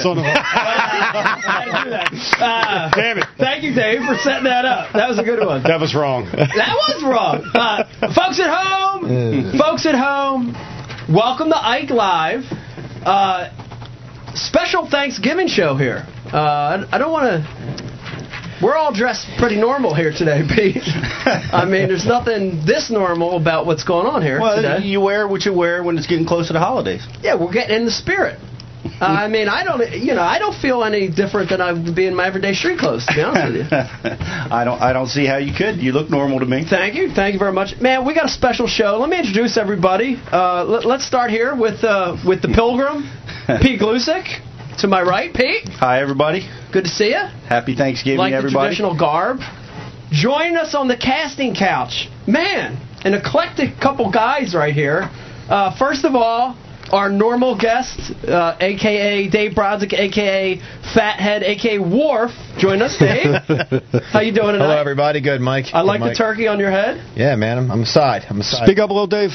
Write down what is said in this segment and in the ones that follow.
gotcha. Son of a- Gotta do that. Uh, Damn it. Thank you, Dave, for setting that up. That was a good one. That was wrong. That was wrong. Uh, folks at home, folks at home, welcome to Ike Live. Uh, special Thanksgiving show here. Uh, I, I don't want to. We're all dressed pretty normal here today, Pete. I mean, there's nothing this normal about what's going on here Well, today. you wear what you wear when it's getting close to the holidays. Yeah, we're getting in the spirit. Uh, I mean, I don't, you know, I don't feel any different than I would be in my everyday street clothes. To be honest with you. I don't. I don't see how you could. You look normal to me. Thank you, thank you very much, man. We got a special show. Let me introduce everybody. Uh, let, us start here with uh, with the Pilgrim, Pete Gluszek. To my right, Pete. Hi, everybody. Good to see you. Happy Thanksgiving, Like the everybody. traditional garb. Join us on the casting couch, man, an eclectic couple guys right here. Uh, first of all, our normal guest, uh, aka Dave Brodzik, aka Fathead, aka Worf. Join us, Dave. How you doing tonight? Hello, everybody. Good, Mike. I like Good, the turkey on your head. Yeah, man. I'm, I'm aside. I'm aside. Speak up a little, Dave.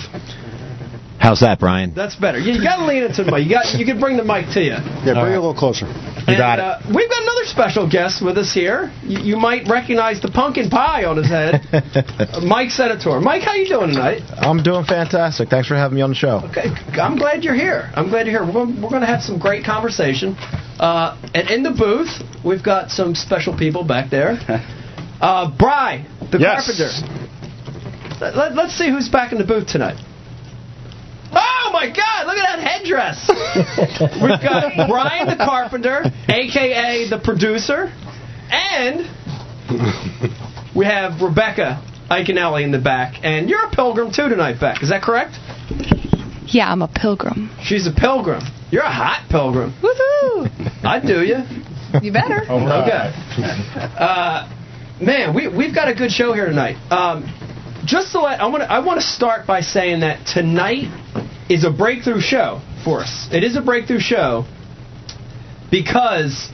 How's that, Brian? That's better. You, you got to lean into the mic. You got you can bring the mic to you. Yeah, bring it a little closer. You got it. Uh, we've got another special guest with us here. You, you might recognize the pumpkin pie on his head, Mike Senator. Mike, how you doing tonight? I'm doing fantastic. Thanks for having me on the show. Okay, I'm glad you're here. I'm glad you're here. We're going, we're going to have some great conversation. Uh, and in the booth, we've got some special people back there. Uh, Bry, the Yes. carpenter. Let, let, let's see who's back in the booth tonight. Oh my God! Look at that headdress. We've got Brian the carpenter, aka the producer, and we have Rebecca Iaconelli in the back. And you're a pilgrim too tonight, Beck. Is that correct? Yeah, I'm a pilgrim. She's a pilgrim. You're a hot pilgrim. Woohoo! I do you. You better. Okay. Uh, man, we we've got a good show here tonight. Um, just to let I want to I want to start by saying that tonight is a breakthrough show for us. It is a breakthrough show because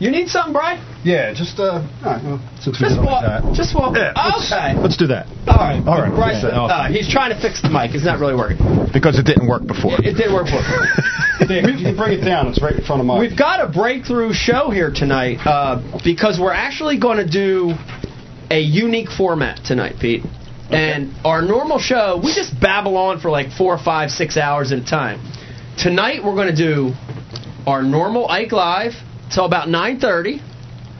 you need something, Brian. Yeah, just uh, right, well, Just it like walk. that. Just walk. Yeah, let's, okay. let's do that. All right. All right. Brian, Yeah, uh, he's trying to fix the mic. It's not really working. Because it didn't work before. It didn't work for. Dave, you can bring it down. It's right in front of mine. We've got a breakthrough show here tonight uh, because we're actually going to do a unique format tonight, Pete. And our normal show, we just babble on for like four, five, six hours at a time. Tonight we're going to do our normal Ike Live till about 9:30.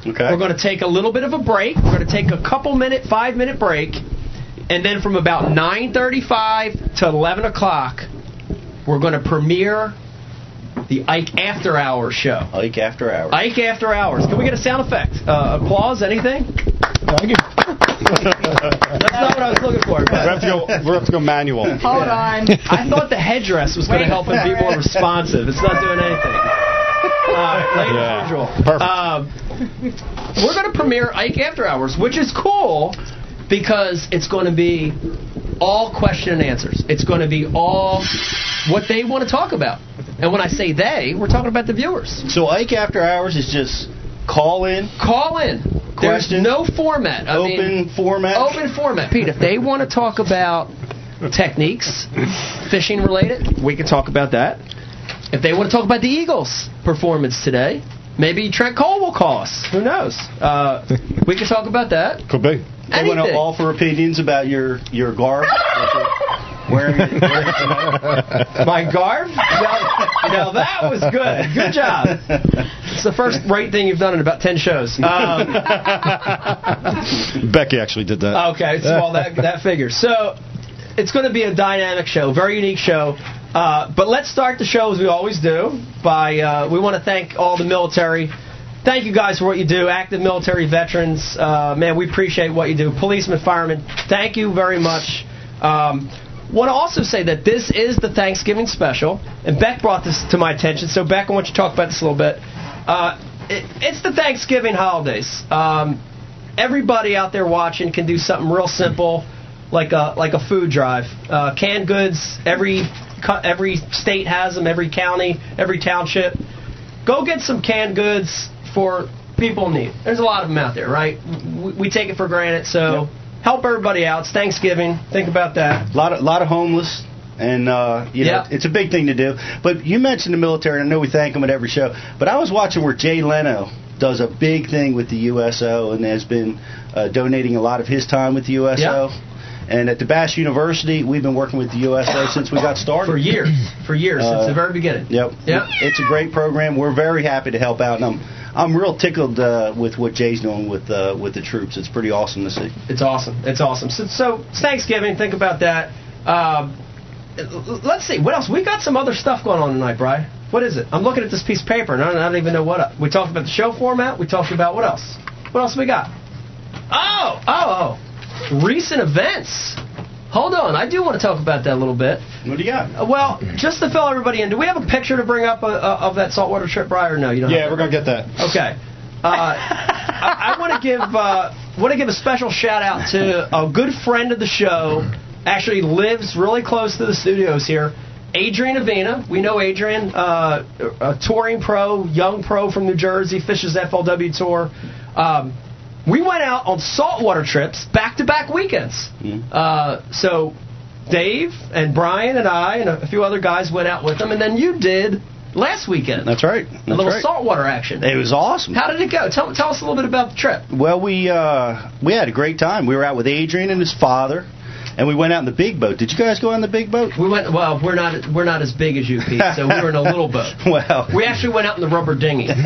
Okay. We're going to take a little bit of a break. We're going to take a couple minute, five minute break, and then from about 9:35 to 11 o'clock, we're going to premiere the Ike After Hours show. Ike after hours. Ike After Hours. Can we get a sound effect? Uh, applause? Anything? Thank you. That's not what I was looking for. we but have to go. We have to go manual. Hold on. I thought the headdress was going to help him be more responsive. It's not doing anything. Uh, late Yeah. usual. Perfect. Um, we're going to premiere Ike After Hours, which is cool because it's going to be all question and answers. It's going to be all what they want to talk about. And when I say they, we're talking about the viewers. So Ike after hours is just call in, Call in. There's Questions? no format. I open mean, format. Open format. Pete, if they want to talk about techniques, fishing related, we can talk about that. If they want to talk about the Eagles' performance today, maybe Trent Cole will call us. Who knows? Uh, we can talk about that. Could be. They want to Anything. offer opinions about your your garb. that you're wearing it. My garb? Now, now that was good. Good job. It's the first right thing you've done in about 10 shows. Um, Becky actually did that. Okay, so well that that figures. So it's going to be a dynamic show, very unique show. Uh, but let's start the show as we always do by uh, we want to thank all the military. Thank you guys for what you do, active military veterans. Uh, man, we appreciate what you do. Policemen, firemen, thank you very much. Um, want to also say that this is the Thanksgiving special, and Beck brought this to my attention. So Beck, I want you to talk about this a little bit. Uh, it, it's the Thanksgiving holidays. Um, everybody out there watching can do something real simple, like a like a food drive. Uh, canned goods. Every every state has them. Every county, every township. Go get some canned goods for people in need. There's a lot of them out there, right? We, we take it for granted. So help everybody out. It's Thanksgiving. Think about that. A lot of lot of homeless, and uh, you know Yeah. it's a big thing to do. But you mentioned the military. and I know we thank them at every show. But I was watching where Jay Leno does a big thing with the USO, and has been uh, donating a lot of his time with the USO. And at the Bass University, we've been working with the USO since we got started. For years. For years, since Uh, the very beginning. Yep. Yep. It's a great program. We're very happy to help out, and I'm I'm real tickled uh, with what Jay's doing with uh, with the troops. It's pretty awesome to see. It's awesome. It's awesome. So, so it's Thanksgiving. Think about that. Um, let's see. What else? We got some other stuff going on tonight, Brian. What is it? I'm looking at this piece of paper, and I don't, I don't even know what. uh, We talked about the show format. We talked about what else? What else we got? Oh, oh, oh. Recent events. Hold on. I do want to talk about that a little bit. What do you got? Uh, Well, just to fill everybody in, do we have a picture to bring up uh, uh, of that saltwater trip, Brian, or no? You don't. Yeah, we're gonna get that. Okay. Uh, I, I want to give uh, want to give a special shout out to a good friend of the show. Actually, lives really close to the studios here. Adrian Avena. We know Adrian, uh, a touring pro, young pro from New Jersey, fishes FLW tour. Um, we went out on saltwater trips, back to back weekends. Uh, so Dave and Brian and I and a few other guys went out with them, and then you did last weekend. That's right. a little right. saltwater action. It was awesome. How did it go? Tell, tell us a little bit about the trip. Well, we uh, we had a great time. We were out with Adrian and his father, and we went out in the big boat. Did you guys go on the big boat? We went. Well, we're not we're not as big as you, Pete. So we were in a little boat. Well, We actually went out in the rubber dinghy.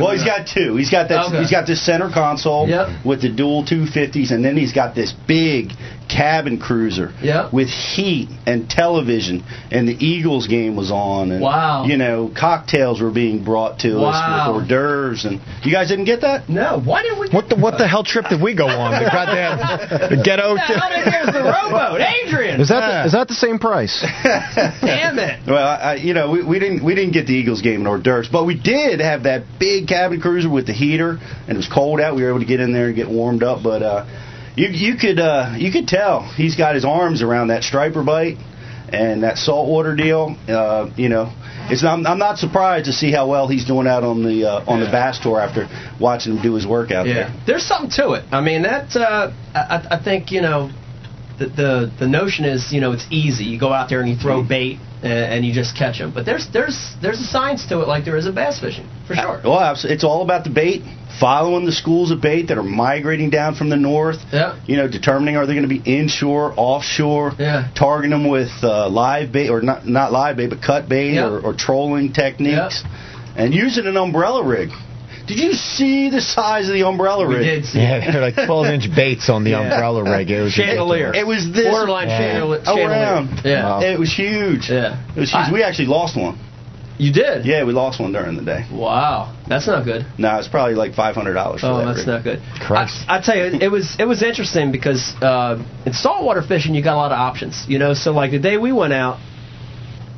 Well, he's got two. He's got that. Okay. He's got this center console Yep. with the dual 250s, and then he's got this big cabin cruiser Yep. with heat and television. And the Eagles game was on, and Wow. you know, cocktails were being brought to Wow. us with hors d'oeuvres. And you guys didn't get that? No. Why didn't we? What the what the hell trip did we go on? The goddamn the ghetto. the hell did here's the rowboat, Adrian? Is that the, is that the same price? Damn it. Well, I, I- you know, we, we didn't we didn't get the Eagles game in hors d'oeuvres, but we did have that big cabin cruiser with the heater, and it was cold out. We were able to get in there and get warmed up, but uh, you you could uh, you could tell he's got his arms around that striper bite and that saltwater deal. Uh, you know, it's I'm, I'm not surprised to see how well he's doing out on the uh, on the bass tour after watching him do his work out Yeah. there. There's something to it. I mean, that uh, I, I think you know, the, the the notion is you know it's easy. You go out there and you throw bait and, and you just catch them. But there's there's there's a science to it, like there is a bass fishing for sure. Well, abs- it's all about the bait, following the schools of bait that are migrating down from the north. Yeah. You know, determining are they going to be inshore, offshore. Yeah. Targeting them with uh, live bait or not not live bait, but cut bait Yeah. or, or trolling techniques, and using an umbrella rig. Did you see the size of the umbrella rig? We rig? did see Yeah, they're like 12 inch baits on the Yeah. umbrella rig. It was Chandelier. It was this borderline Yeah. chandelier. chandelier. around. Yeah. Wow. It was huge. Yeah. It was huge. I- we actually lost one. You did. Yeah, we lost one during the day. Wow. That's not good. No, it's probably like five hundred dollars Oh, that. that's rig. not good. Christ. I, I tell you, it was it was interesting because uh, in saltwater fishing you got a lot of options. You know, so like the day we went out,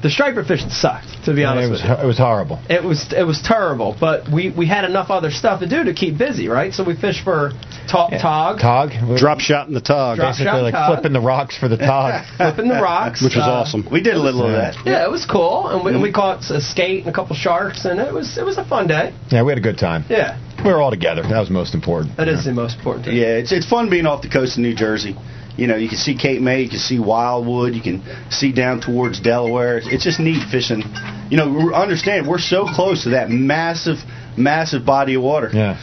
the striper fishing sucked. To be honest it was with you. it was horrible. It was it was terrible, but we, we had enough other stuff to do to keep busy, right? So we fished for to- tog, Tog. Drop shot in the tog, Drop Basically, shot like tog. flipping the rocks for the tog. flipping the rocks, which was uh, awesome. We did a little of that. Yeah, it was cool, and we, and we caught a skate and a couple sharks, and it was it was a fun day. yeah, we had a good time. Yeah, We were all together. That was most important. that is the most important thing. Yeah, it's it's fun being off the coast of New Jersey. You know, you can see Cape May, you can see Wildwood, you can see down towards Delaware. It's, it's just neat fishing. You know, understand we're so close to that massive, massive body of water. Yeah.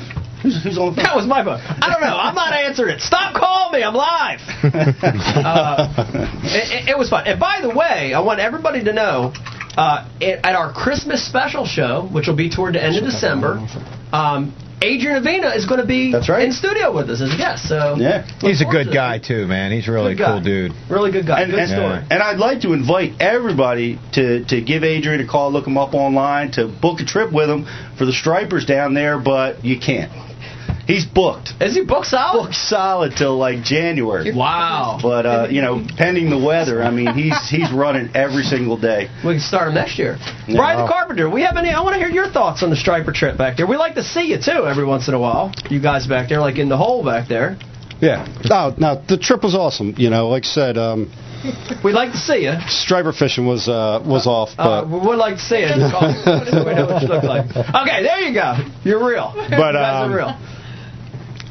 Who's, who's on the phone? That was my phone. I don't know. I'm not answering it. Stop calling me. I'm live. uh, it, it, it was fun. And by the way, I want everybody to know uh, it, at our Christmas special show, which will be toward the end of December, um, Adrian Avena is going to be That's right. in studio with us as a guest. So Yeah. He's a good to guy it. too, man. He's a really Good cool dude. Really good guy. And, good and, story. and I'd like to invite everybody to, to give Adrian a call, look him up online, to book a trip with him for the Stripers down there, but you can't. He's booked. Is he booked solid? Booked solid till like January. Wow. But uh, you know, pending the weather, I mean, he's he's running every single day. We can start him next year. Yeah. Brian the Carpenter, we have any? I want to hear your thoughts on the striper trip back there. We like to see you too every once in a while. You guys back there, like in the hole back there. Yeah. No, no, the trip was awesome. You know, like I said, um, We'd like to see you. striper fishing was uh, was off, Uh, but we would like to see it. We know what you look like. Okay, there you go. You're real. But, you guys um, are real.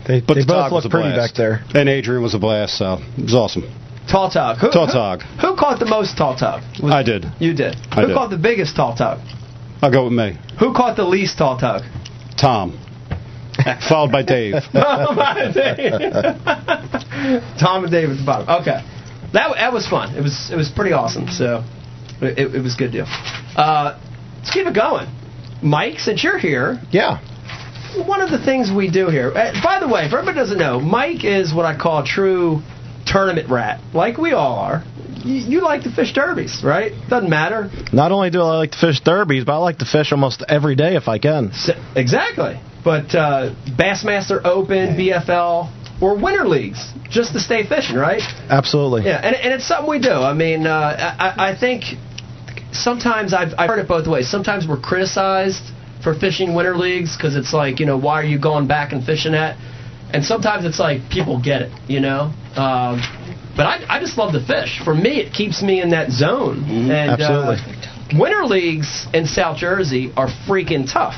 They, But they the both tog was look a pretty blast. back there. And Adrian was a blast, so it was awesome. Tautog. Who, Tautog. Who, caught the most tautog? Was- I did. You did. I who did. caught the biggest tautog? I'll go with me. Who caught the least tautog? Tom. Followed by Dave. Tom and Dave at the bottom. Okay, that that was fun. It was it was pretty awesome. So it, it was a good deal. Uh, let's keep it going. Mike, since you're here, Yeah. One of the things we do here. Uh, by the way, if everybody doesn't know, Mike is what I call a true tournament rat, like we all are. You, you like to fish derbies, right? Doesn't matter. Not only do I like to fish derbies, but I like to fish almost every day if I can. S- Exactly. But uh, Bassmaster Open, BFL, or winter leagues, just to stay fishing, right? Absolutely. Yeah, and, and it's something we do. I mean, uh, I, I think sometimes I've, I've heard it both ways. Sometimes we're criticized for fishing winter leagues because it's like, you know, why are you going back and fishing that? And sometimes it's like people get it, you know. Um, but I, I just love to fish. For me, it keeps me in that zone. And Absolutely. Uh, winter leagues in South Jersey are freaking tough.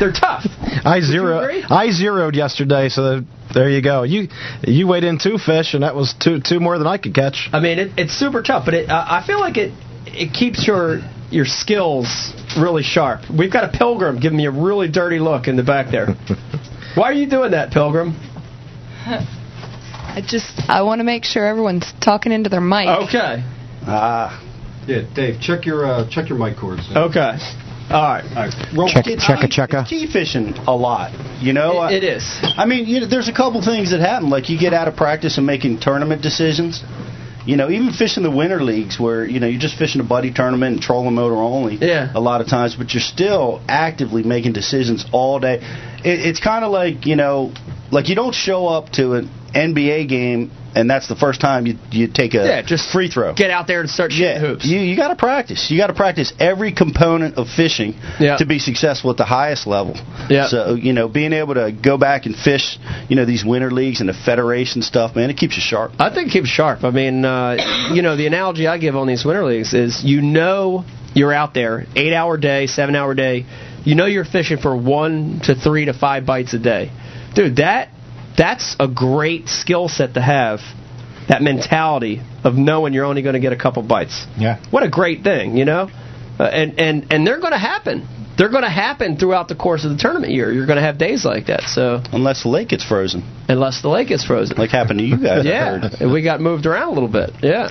They're tough. I zero. I zeroed yesterday, so there you go. You you weighed in two fish, and that was two two more than I could catch. I mean, it, it's super tough, but it, uh, I feel like it it keeps your your skills really sharp. We've got a pilgrim giving me a really dirty look in the back there. Why are you doing that, pilgrim? I just I want to make sure everyone's talking into their mic. Okay, Ah. Yeah, Dave, check your uh, check your mic cords. okay, all right. All right. Roll- Check, It's checka, key- checka. it's Key fishing a lot, you know. It- it is. I mean, you know, there's a couple things that happen. Like you get out of practice and making tournament decisions. You know, even fishing the winter leagues where you know you're just fishing a buddy tournament and trolling motor only. Yeah. A lot of times, but you're still actively making decisions all day. It, it's kind of like you know, like you don't show up to an NBA game and that's the first time you you take a Yeah, just free throw. Get out there and start shooting Yeah, hoops. you you got to practice. You got to practice every component of fishing Yeah. to be successful at the highest level. Yeah. So you know, being able to go back and fish, you know, these winter leagues and the federation stuff, man, it keeps you sharp. I think it keeps sharp. I mean, uh, you know, the analogy I give on these winter leagues is you know you're out there, eight hour day, seven hour day. You know you're fishing for one to three to five bites a day, dude. That that's a great skill set to have. That mentality of knowing you're only going to get a couple bites. Yeah. What a great thing, you know. Uh, and and and they're going to happen. They're going to happen throughout the course of the tournament year. You're going to have days like that. So Unless the lake gets frozen, unless the lake is frozen. like happened to you guys. Yeah, we got moved around a little bit. Yeah,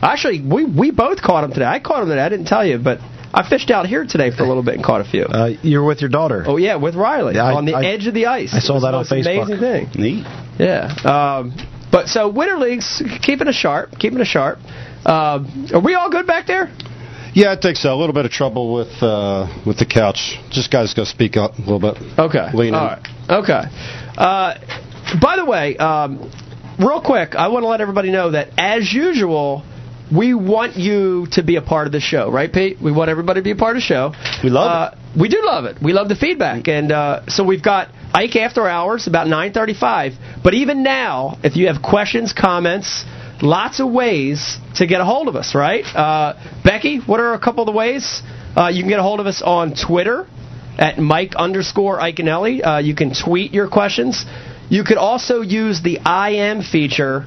actually, we we both caught them today. I caught them today. I didn't tell you, but I fished out here today for a little bit and caught a few. Uh, you were with your daughter. oh yeah, with Riley Yeah, I- on the I- edge of the ice. I saw that the on most Facebook. Amazing thing. Neat. Yeah. Um, but so winter leagues, keeping it sharp, keeping it sharp. Uh, are we all good back there? Yeah, I think so. A little bit of trouble with uh, with the couch. Just guys, go speak up a little bit. Okay. Lean in. All right. Okay. Uh, by the way, um, real quick, I want to let everybody know that as usual, we want you to be a part of the show, right, Pete? We want everybody to be a part of the show. We love uh, We do love it. We love the feedback, and uh, so we've got Ike After Hours about 9:35. But even now, if you have questions, comments. Lots of ways to get a hold of us, right? Uh, Becky, what are a couple of the ways? Uh, you can get a hold of us on Twitter at Mike underscore Iaconelli. Uh, you can tweet your questions. You could also use the I am feature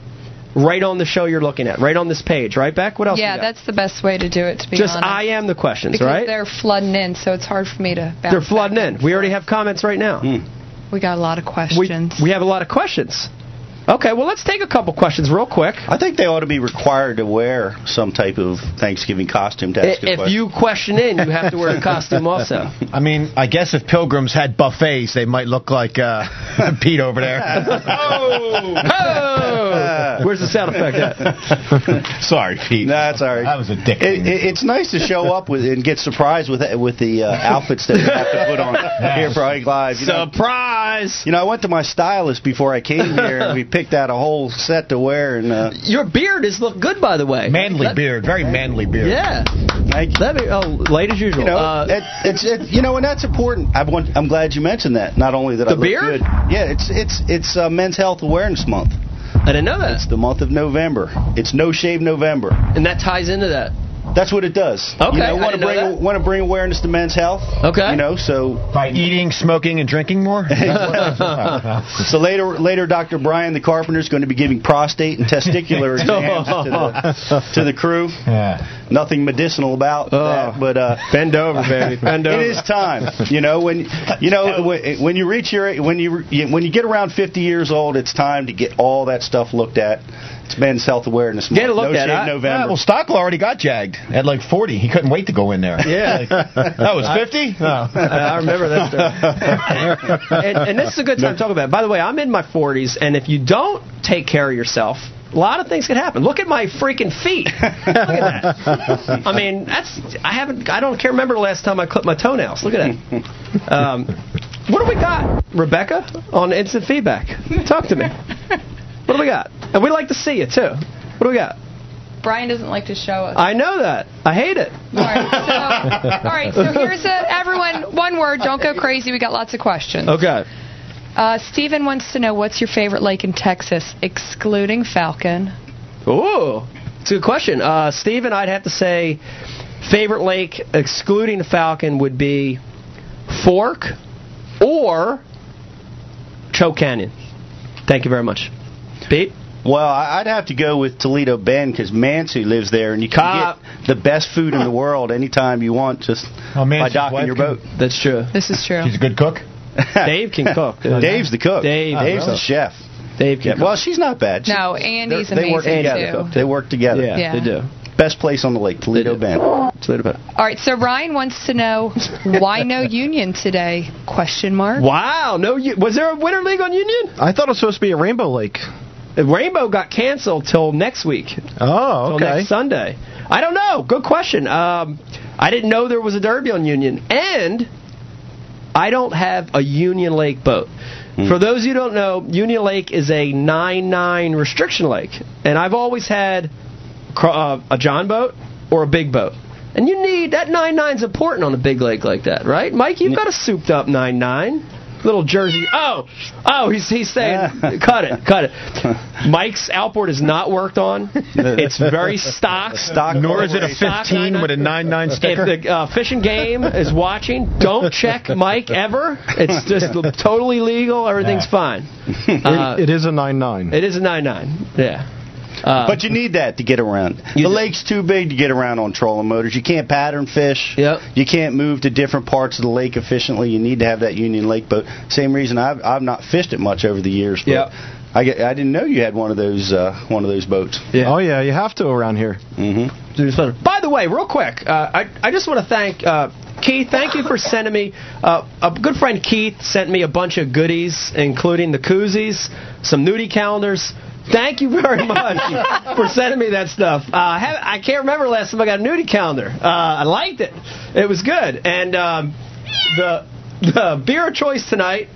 right on the show you're looking at, right on this page, right, Beck? What else? Yeah, got? that's the best way to do it. To be just honest. I am the questions, because right? they're flooding in, so it's hard for me to. Bounce They're flooding back in. We already have comments right now. Hmm. We got a lot of We, questions. we have a lot of questions. Okay, well, let's take a couple questions real quick. I think they ought to be required to wear some type of Thanksgiving costume to ask a If question. you question in, you have to wear a costume also. I mean, I guess if pilgrims had buffets, they might look like uh, Pete over there. Oh! oh! Where's the sound effect at? Sorry, Pete. No, that's all right. That was a dick. It, it, it's nice to show up with and get surprised with with the uh, outfits that we have to put on here for Ike Live. You know, Surprise! you know, I went to my stylist before I came here, and we picked out a whole set to wear. And uh, Your beard has looked good, by the way. manly That- beard, very manly beard. Yeah. thank you. Be, oh, late as usual. You know, uh, it, it's it, you know, and that's important. I want, I'm glad you mentioned that. Not only that The I look beard? good. Yeah, it's it's it's uh, Men's Health Awareness Month. I didn't know that. It's the month of November. It's No Shave November. And that ties into that. That's what it does. Okay, you I know, want to bring want to bring awareness to men's health. Okay. You know, so By eating, smoking, and drinking more? so later later Dr. Brian the carpenter is going to be giving prostate and testicular exams to the, to the crew. yeah. Nothing medicinal about that, but uh, Bend over, baby. Bend over. it is time. You know when you know when, when you reach your when you when you get around 50 years old, it's time to get all that stuff looked at. It's Men's Health Awareness Month. Get it looked no at, Shave huh? November. Yeah, well, Stockel already got jagged at like 40. He couldn't wait to go in there. Yeah. That was 50? No. I remember that story. and, and this is a good time to talk about it. By the way, I'm in my 40s, and if you don't take care of yourself, a lot of things can happen. Look at my freaking feet. Look at that. I mean, that's I haven't. I don't care. Remember the last time I clipped my toenails. Look at that. Um, what do we got, Rebecca, on instant feedback? Talk to me. What do we got? And we'd like to see you too. What do we got? Brian doesn't like to show us. I know that. I hate it. All right, so, all right, so here's a, everyone, one word, don't go crazy. We got lots of questions. Okay. Uh, Steven wants to know what's your favorite lake in Texas, excluding Falcon. Ooh, it's a good question. Uh, Steven, I'd have to say favorite lake, excluding Falcon, would be Fork or Choke Canyon. Thank you very much. Pete? Well, I- I'd have to go with Toledo Bend because Mansu lives there, and you can Cop. get the best food in the world anytime you want, just Oh, by Mansu's docking wife your can- boat. That's true. This is true. She's a good cook. Dave can cook. Dave's the cook. Dave. Ah, Dave's Oh, the chef. Dave can Yeah, cook. well, she's not bad. She- No, Andy's they work together. too. They work together. yeah, Yeah. they do. Best place on the lake, Toledo do. Bend. It's a little bit. All right, so Ryan wants to know why no union today? Question mark. Wow. No, was there a winter league on Union? I thought it was supposed to be a Rainbow Lake. Rainbow got canceled till next week. Oh, till okay. next Sunday. I don't know. Good question. Um, I didn't know there was a derby on Union, and I don't have a Union Lake boat. For those who don't know, Union Lake is a 9-9 restriction lake, and I've always had uh, a John boat or a big boat. And you need that 9-9 is important on a big lake like that, right? Mike, you've got a souped up 9-9. Little Jersey. Oh, oh, he's he's saying, cut it, cut it. Mike's outboard is not worked on. It's very stock. Stock Nor is it a 15 with a 9-9 sticker. If the uh, fishing game is watching, don't check Mike ever. It's just totally legal. Everything's fine. Uh, it is a 9-9. it is a nine nine. Yeah. Uh, But you need that to get around. The do. lake's too big to get around on trolling motors. You can't pattern fish. Yep. You can't move to different parts of the lake efficiently. You need to have that Union Lake boat. Same reason I've I've not fished it much over the years. But Yep. I get, I didn't know you had one of those uh, one of those boats. Yeah. Oh, yeah, you have to around here. Mm-hmm. By the way, real quick, uh, I, I just want to thank uh, Keith. Thank you for sending me. Uh, a good friend Keith sent me a bunch of goodies, including the koozies, some nudie calendars. Thank you very much for sending me that stuff. Uh, I, have, I can't remember last time I got a nudie calendar. Uh, I liked it. It was good. And um, the the beer of choice tonight,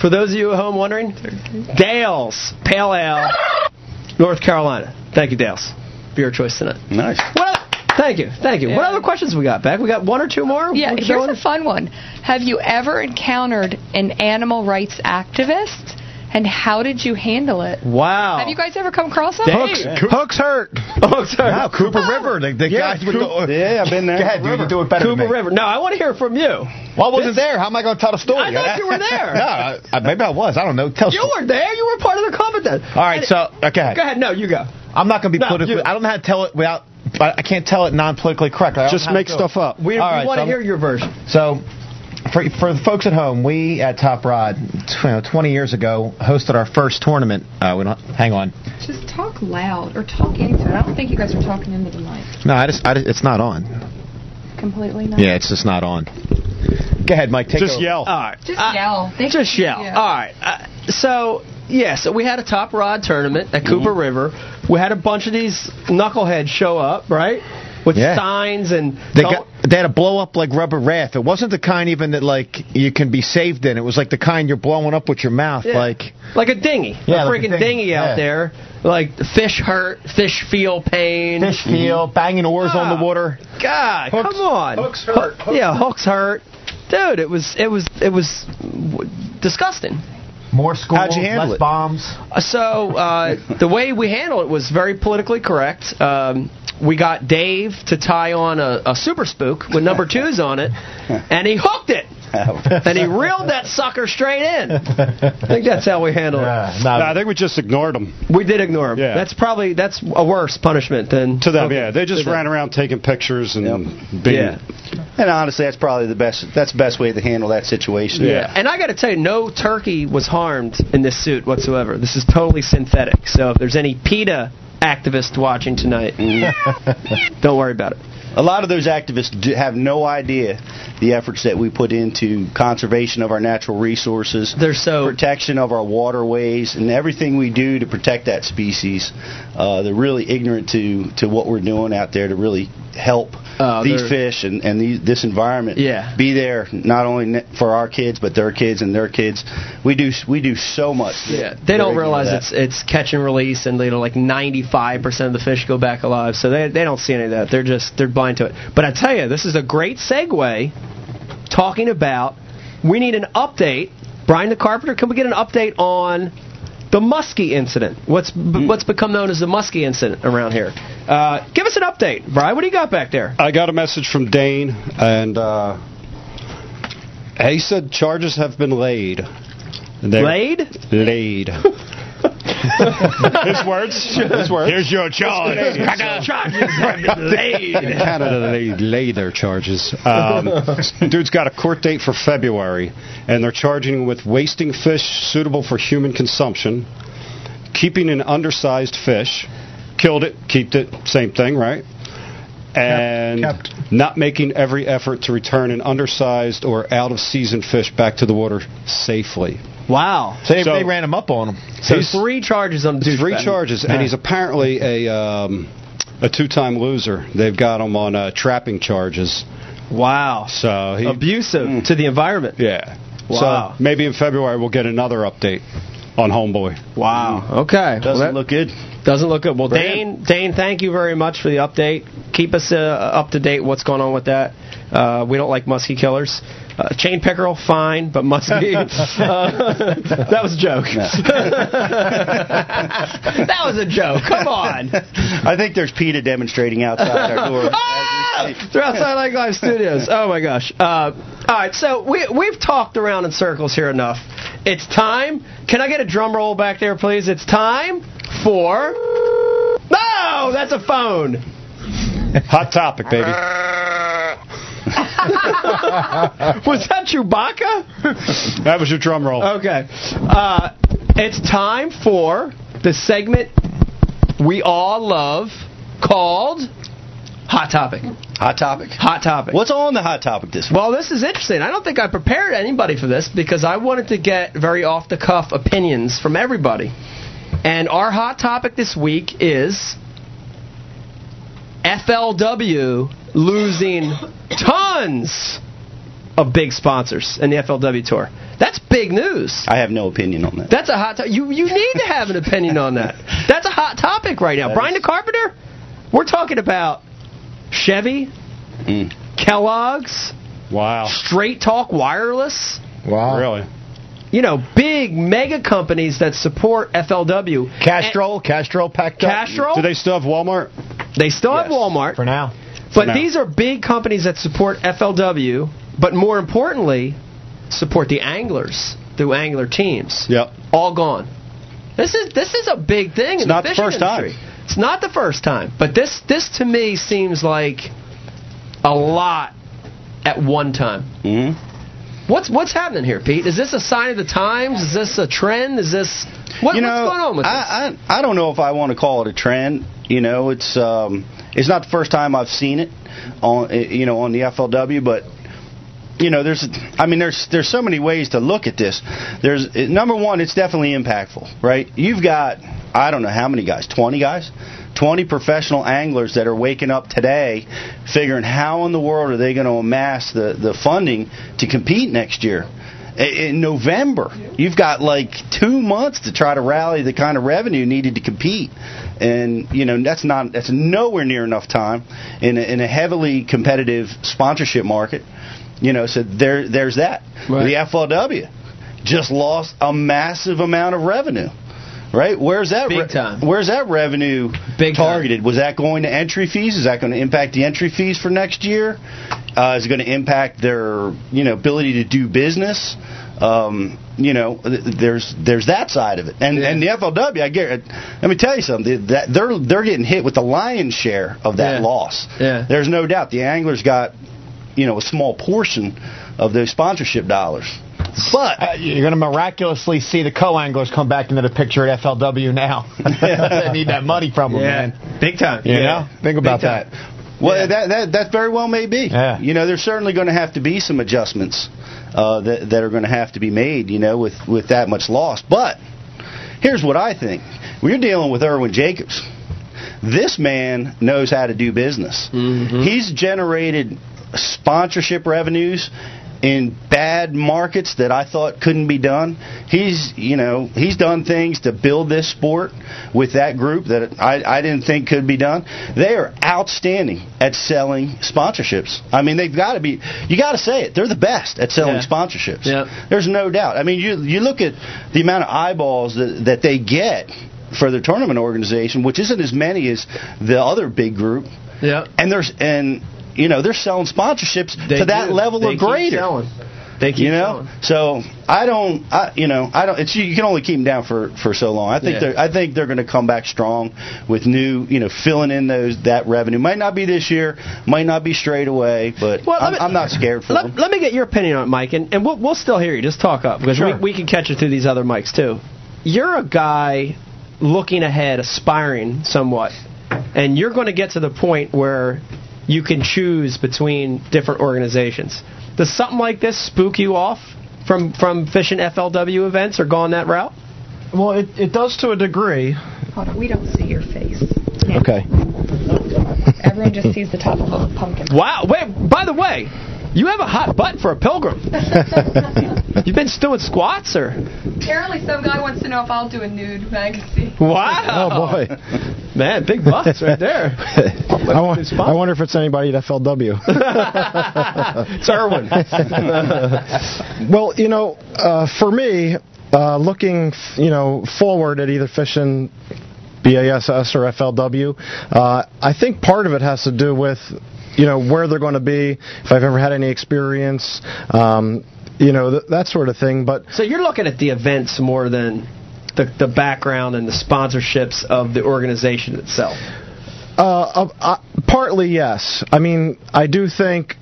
for those of you at home wondering, Dale's Pale Ale, North Carolina. Thank you, Dale's. Beer of choice tonight. Nice. What? Thank you, thank you. What other questions we got, Beck? We got one or two more. Yeah, here's go a fun one. Have you ever encountered an animal rights activist? And how did you handle it? Wow. Have you guys ever come across that? Dave. Hooks hurt. Oh, sorry. Wow, Cooper River. The, the Yeah, guys would Coop- go. yeah, I've been there. Go ahead, dude. You do it better Cooper than me. River. No, I want to hear from you. Well, I wasn't there. How am I going to tell the story? I thought you were there. no, I, I- maybe I was. I don't know. Tell You story. were there. You were part of the comment then. All right, so okay. Go ahead. No, you go. I'm not going to be No, politically. you- I don't know how to tell it without. I I can't tell it non-politically correct. I Just know make do it. stuff up. We, we right, want to so- hear your version. So, for, for the folks at home, we at Top Rod, tw- you know, 20 years ago, hosted our first tournament. Uh, we don't, hang on. Just talk loud or talk into it. I don't think you guys are talking into the mic. No, I just, I just, it's not on. Completely not. Yeah, it's just not on. Go ahead, Mike. Take Just over. yell. All right. Just Uh, yell. They Just can- yell. yeah. All right. Uh, so yeah, so we had a top rod tournament at Cooper River. We had a bunch of these knuckleheads show up, right, with Yeah. signs and They don't- got they had a blow up like rubber raft. It wasn't the kind even that like you can be saved in. It was like the kind you're blowing up with your mouth. Yeah. Like like a dinghy, Yeah, a like a freaking dinghy, dinghy, out yeah. there. Like fish hurt, fish feel pain. fish feel, banging oars on Ah. the water. God, Hooks- come on. hooks hurt. Hook- yeah, hooks hurt. Dude, it was it was it was w- disgusting. More schools, How'd you handle less it? bombs. Uh, So uh, the way we handled it was very politically correct. Um, we got Dave to tie on a, a super spook with number twos on it, and he hooked it. and he reeled that sucker straight in. I think that's how we handle it. Uh, No, no, I think we just ignored them. We did ignore him. Yeah. That's probably that's a worse punishment than To them, hooking. yeah. They just To them. ran around taking pictures and being. Yeah. And honestly, that's probably the best. That's the best way to handle that situation. Yeah. And I got to tell you, no turkey was harmed in this suit whatsoever. This is totally synthetic. So if there's any PETA activists watching tonight, don't worry about it. A lot of those activists do have no idea the efforts that we put into conservation of our natural resources, They're so protection of our waterways, and everything we do to protect that species. Uh, they're really ignorant to, to what we're doing out there to really help Uh, these fish and, and these, this environment Yeah. be there not only for our kids but their kids and their kids. We do we do so much. Yeah, they don't realize it's it's catch and release, and you know, like 95% of the fish go back alive. So they they don't see any of that. They're just they're blind to it. But I tell you, this is a great segue talking about we need an update. Brian the Carpenter, can we get an update on the Muskie incident? What's b- what's become known as the Muskie incident around here? Uh, give us an update, Brian. What do you got back there? I got a message from Dane, and uh, he said charges have been laid. They're- Laid? Laid. His words. His words. Here's your charge. Charges have been laid. In Canada, they lay their charges. Um, dude's got a court date for February, and they're charging him with wasting fish suitable for human consumption, keeping an undersized fish, killed it, kept it, same thing, right? And Kept. not making every effort to return an undersized or out of season fish back to the water safely. Wow. so they, So- they ran him up on him. So He's- three charges on the Three douchebag. charges, and he's apparently a um, a two-time loser. They've got him on uh, trapping charges. Wow. So he, Abusive to the environment. yeah. Wow. So maybe in February we'll get another update on Homeboy. Wow. Okay. Doesn't Well, that look good. doesn't look good. Well, For Dane, Dane, thank you very much for the update. Keep us uh, up to date. What's going on with that? Uh, we don't like muskie killers. Uh, chain pickerel, fine, but muskie. uh, that was a joke. that was a joke. Come on. I think there's PETA demonstrating outside our door. Ah! They're outside Lake Live Studios. Oh my gosh. Uh, all right, so we we've talked around in circles here enough. It's time. Can I get a drum roll back there, please? It's time for. No, that's a phone. Hot topic, baby. Was that Chewbacca? That was your drum roll. Okay. Uh, it's time for the segment we all love called Hot Topic. Hot topic. Hot Topic. What's on the hot topic this week? Well, this is interesting. I don't think I prepared anybody for this because I wanted to get very off the cuff opinions from everybody. And our hot topic this week is FLW losing tons of big sponsors in the FLW tour. That's big news. I have no opinion on that. That's a hot topic. You, you need to have an opinion on that. That's a hot topic right now. That Brian is- the Carpenter, we're talking about Chevy, Mm. Kellogg's, Wow. Straight Talk Wireless. Wow. Really? You know, big mega companies that support FLW. Castrol, Castrol packed And- up. Castrol. Do they still have Walmart? They still have Walmart, For now. but now. these are big companies that support FLW. But more importantly, support the anglers through angler teams. Yep. All gone. This is this is a big thing in not the the fishing first time. It's not the first time, but this this to me seems like a lot at one time. hmm What's what's happening here, Pete? Is this a sign of the times? Is this a trend? Is this what, you know, what's going on with this? I, I I don't know if I want to call it a trend. You know, it's um it's not the first time I've seen it on eh, you know on the FLW, but you know there's I mean there's there's so many ways to look at this. There's eh, number one, it's definitely impactful, right? You've got I don't know how many guys, 20 guys. 20 professional anglers that are waking up today figuring how in the world are they going to amass the, the funding to compete next year in November. You've got like two months to try to rally the kind of revenue needed to compete, and you know that's not that's nowhere near enough time in a, in a heavily competitive sponsorship market. You know, so there there's that. Right. The FLW just lost a massive amount of revenue. Right? Where's that? Big time. Where's that revenue Big time. targeted? Was that going to entry fees? Is that going to impact the entry fees for next year? Uh, is it going to impact their you know ability to do business? Um, you know, th- there's there's that side of it, and and the FLW. I get. Let me tell you something. That they're they're getting hit with the lion's share of that Yeah. loss. Yeah. There's no doubt. The anglers got you know a small portion of those sponsorship dollars, but Uh, you're going to miraculously see the co-anglers come back into the picture at FLW now. they need that money from them, man. big time. You know, think about that. Well, Yeah. that, that that very well may be. Yeah. You know, there's certainly going to have to be some adjustments uh, that that are going to have to be made. You know, with with that much loss. But here's what I think: we're dealing with Irwin Jacobs. This man knows how to do business. He's generated sponsorship revenues in bad markets that I thought couldn't be done. He's, you know, he's done things to build this sport with that group that I, I didn't think could be done. They are outstanding at selling sponsorships. I mean, they've got to be. You got to say it. They're the best at selling Yeah. sponsorships. Yep. There's no doubt. I mean, you you look at the amount of eyeballs that that they get for their tournament organization, which isn't as many as the other big group Yeah. and there's and you know they're selling sponsorships They to that do. level They or keep greater. selling. They keep You know, selling. so I don't, I, you know, I don't. It's you can only keep them down for for so long. I think Yeah. they're, I think they're going to come back strong with new, you know, filling in those that revenue. Might not be this year, might not be straight away, but Well, I'm, me- I'm not scared for Let, them. let me get your opinion on it, Mike, and, and we'll, we'll still hear you. Just talk up because Sure. we, we can catch it through these other mics too. You're a guy looking ahead, aspiring somewhat, and you're going to get to the point where you can choose between different organizations. Does something like this spook you off from from fishing FLW events or going that route? Well, it, it does to a degree. Hold on, we don't see your face. Okay. Everyone just sees the top of a pumpkin. Wow! Wait, by the way, you have a hot butt for a pilgrim. You've been doing squats or? Apparently, some guy wants to know if I'll do a nude magazine. Wow! Oh boy. Man, big butts right there. I, wa- I wonder if it's anybody at FLW. it's Irwin. well, you know, uh, for me, uh, looking, you know, forward at either fishing BASS or FLW, uh, I think part of it has to do with, you know, where they're going to be, if I've ever had any experience, um, you know, th- that sort of thing. But so you're looking at the events more than the, the background and the sponsorships of the organization itself. Uh, uh, partly yes. I mean, I do think,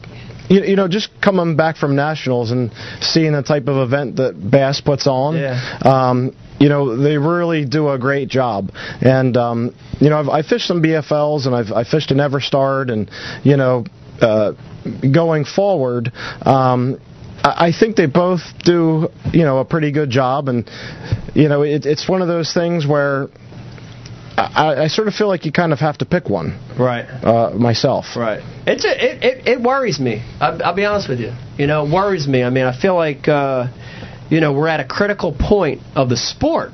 you, you know, just coming back from nationals and seeing the type of event that Bass puts on, Yeah. um, you know, they really do a great job. And um, you know, I've I fished some BFLs and I've I fished an Everstart, and you know, uh, going forward. Um, I think they both do, you know, a pretty good job, and you know, it, it's one of those things where I, I sort of feel like you kind of have to pick one Right. uh, myself. Right. It, it it it worries me. I'll, I'll be honest with you. You know, it worries me. I mean, I feel like uh, you know we're at a critical point of the sport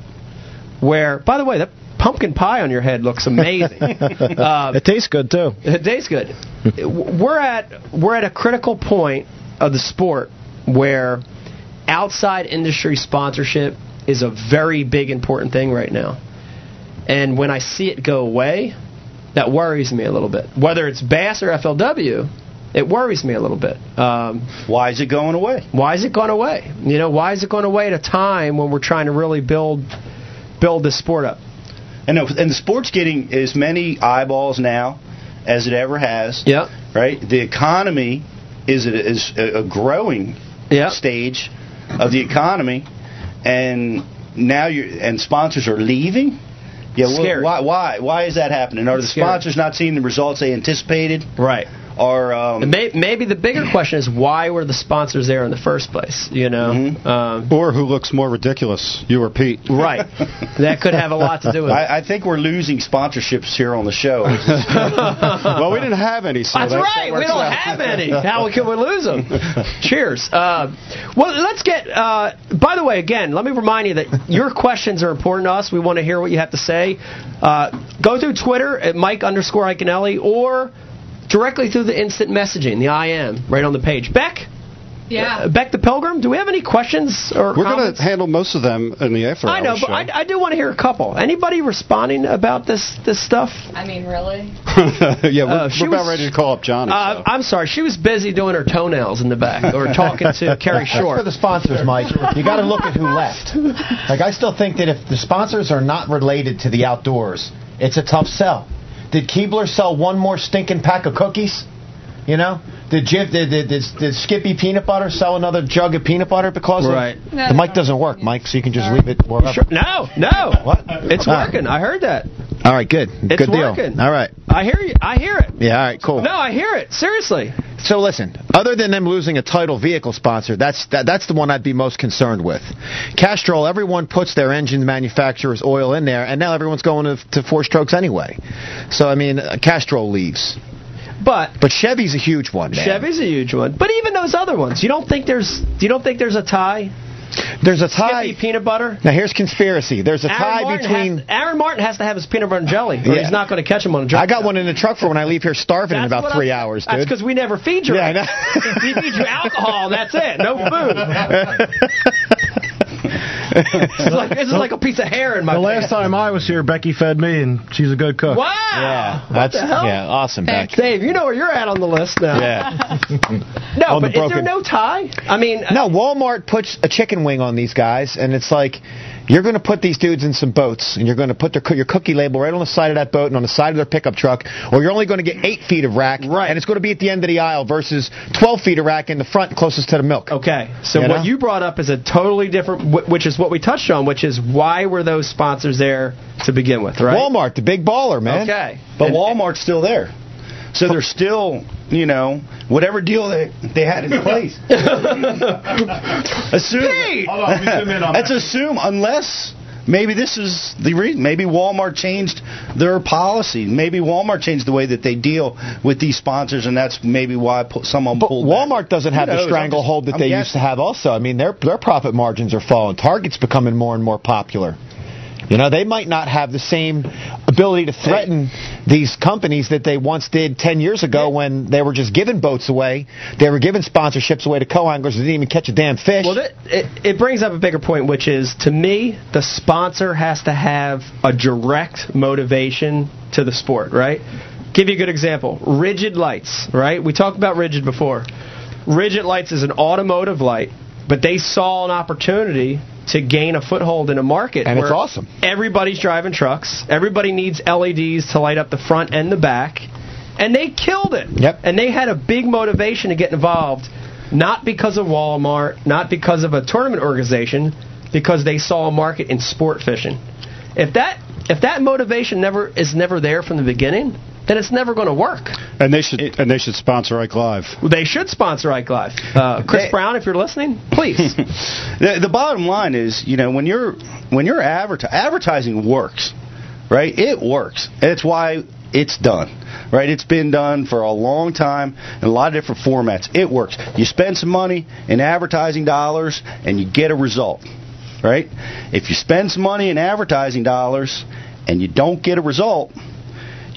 where, by the way, that pumpkin pie on your head looks amazing. uh, It tastes good too. It tastes good. we're at we're at a critical point of the sport where outside industry sponsorship is a very big important thing right now. And when I see it go away, that worries me a little bit. Whether it's Bass or FLW, it worries me a little bit. Um, Why is it going away? why is it going away? You know, why is it going away at a time when we're trying to really build build this sport up? And and the sport's getting as many eyeballs now as it ever has. Yeah. Right. The economy is a, is a growing Yeah. stage of the economy, and now you and sponsors are leaving. Yeah, well, why? Why? Why is that happening? Are the It's scary. sponsors not seeing the results they anticipated? Right. Or um, may, maybe the bigger question is why were the sponsors there in the first place? You know, Mhm. um, Or who looks more ridiculous, you or Pete? right? that could have a lot to do with it. I, I think we're losing sponsorships here on the show. well, we didn't have any, so That's that- right. that We don't out. have any. How can we lose them? Cheers. Uh, well, let's get. Uh, by the way, again, let me remind you that your questions are important to us. We want to hear what you have to say. Uh, go through Twitter at Mike underscore Iaconelli or directly through the instant messaging, the IM, right on the page. Beck, Yeah. uh, Beck the Pilgrim. Do we have any questions or We're going to handle most of them in the after I know, but. I, I do want to hear a couple. Anybody responding about this this stuff? I mean, really? yeah, we're, Uh, she we're about was- ready to call up Johnny. Uh, so. I'm sorry, she was busy doing her toenails in the back or talking to Kerry That's Short. for the sponsors, Mike. You got to look at who left. Like I still think that if the sponsors are not related to the outdoors, it's a tough sell. Did Keebler sell one more stinking pack of cookies? You know, did Jif, did, did, did, did Skippy Peanut Butter sell another jug of peanut butter because of- Right. the mic doesn't work, Mike, so you can just leave it wherever. Sure. No, no. What? It's working. I heard that. All right, good, It's good deal. working. All right, I hear you. I hear it. yeah, all right, cool. No, I hear it. Seriously. So listen, other than them losing a title vehicle sponsor, that's that, that's the one I'd be most concerned with. Castrol, everyone puts their engine manufacturer's oil in there, and now everyone's going to, to four strokes anyway. So I mean, uh, Castrol leaves, But but Chevy's a huge one. Man. Chevy's a huge one. But even those other ones, you don't think there's you don't think there's a tie? There's a tie. Skippy peanut butter. Now here's conspiracy. There's a Aaron tie Martin between. has, Aaron Martens has to have his peanut butter and jelly, or Yeah. he's not going to catch him on a drink. I got one in the truck for when I leave here starving in about three I'm- hours, That's because we never feed you. Yeah, I know. we feed you alcohol. That's it. No food. This is like, this is like a piece of hair in my. The last pants. time I was here, Becky fed me, and she's a good cook. Wow. yeah, What that's the hell? yeah, awesome, Beck. Dave, you know where you're at on the list now. Yeah. No, On the but is there no tie? I mean, No, uh, Walmart puts a chicken wing on these guys, and it's like you're going to put these dudes in some boats, and you're going to put their, your cookie label right on the side of that boat and on the side of their pickup truck, or you're only going to get eight feet of rack, Right. and it's going to be at the end of the aisle versus 12 feet of rack in the front closest to the milk. Okay, so You what know? you brought up is a totally different, which is what we touched on, which is why were those sponsors there to begin with, right? Walmart, the big baller, man. Okay, But And- Walmart's still there. So they're still, you know, whatever deal they, they had in place. assume. Pete! Hold on, let me zoom in on Let's that. assume, unless maybe this is the reason. Maybe Walmart changed their policy. Maybe Walmart changed the way that they deal with these sponsors, and that's maybe why someone But pulled. back. Walmart doesn't have Who the knows? Stranglehold just- that I'm they used to have. Also, I mean, their their profit margins are falling. Target's becoming more and more popular. You know, they might not have the same ability to threaten these companies that they once did 10 years ago when they were just giving boats away. They were giving sponsorships away to co-anglers who didn't even catch a damn fish. Well, that, it, it brings up a bigger point, which is to me, the sponsor has to have a direct motivation to the sport, right? Give you a good example Rigid Lights, right? We talked about Rigid before. Rigid Lights is an automotive light, but they saw an opportunity to gain a foothold in a market. And it's where awesome. Everybody's driving trucks, everybody needs LEDs to light up the front and the back, and they killed it. Yep. And they had a big motivation to get involved, not because of Walmart, not because of a tournament organization, because they saw a market in sport fishing. If that if that motivation never is never there from the beginning, then it's never going to work. and they should and they should sponsor Ike Live. They should sponsor Ike Live. Uh, Chris They- Brown, if you're listening, please. the, the bottom line is, you know, when you're when you're adverti- advertising works, right? It works. It's why it's done, right? It's been done for a long time in a lot of different formats. It works. You spend some money in advertising dollars, and you get a result, right? If you spend some money in advertising dollars and you don't get a result,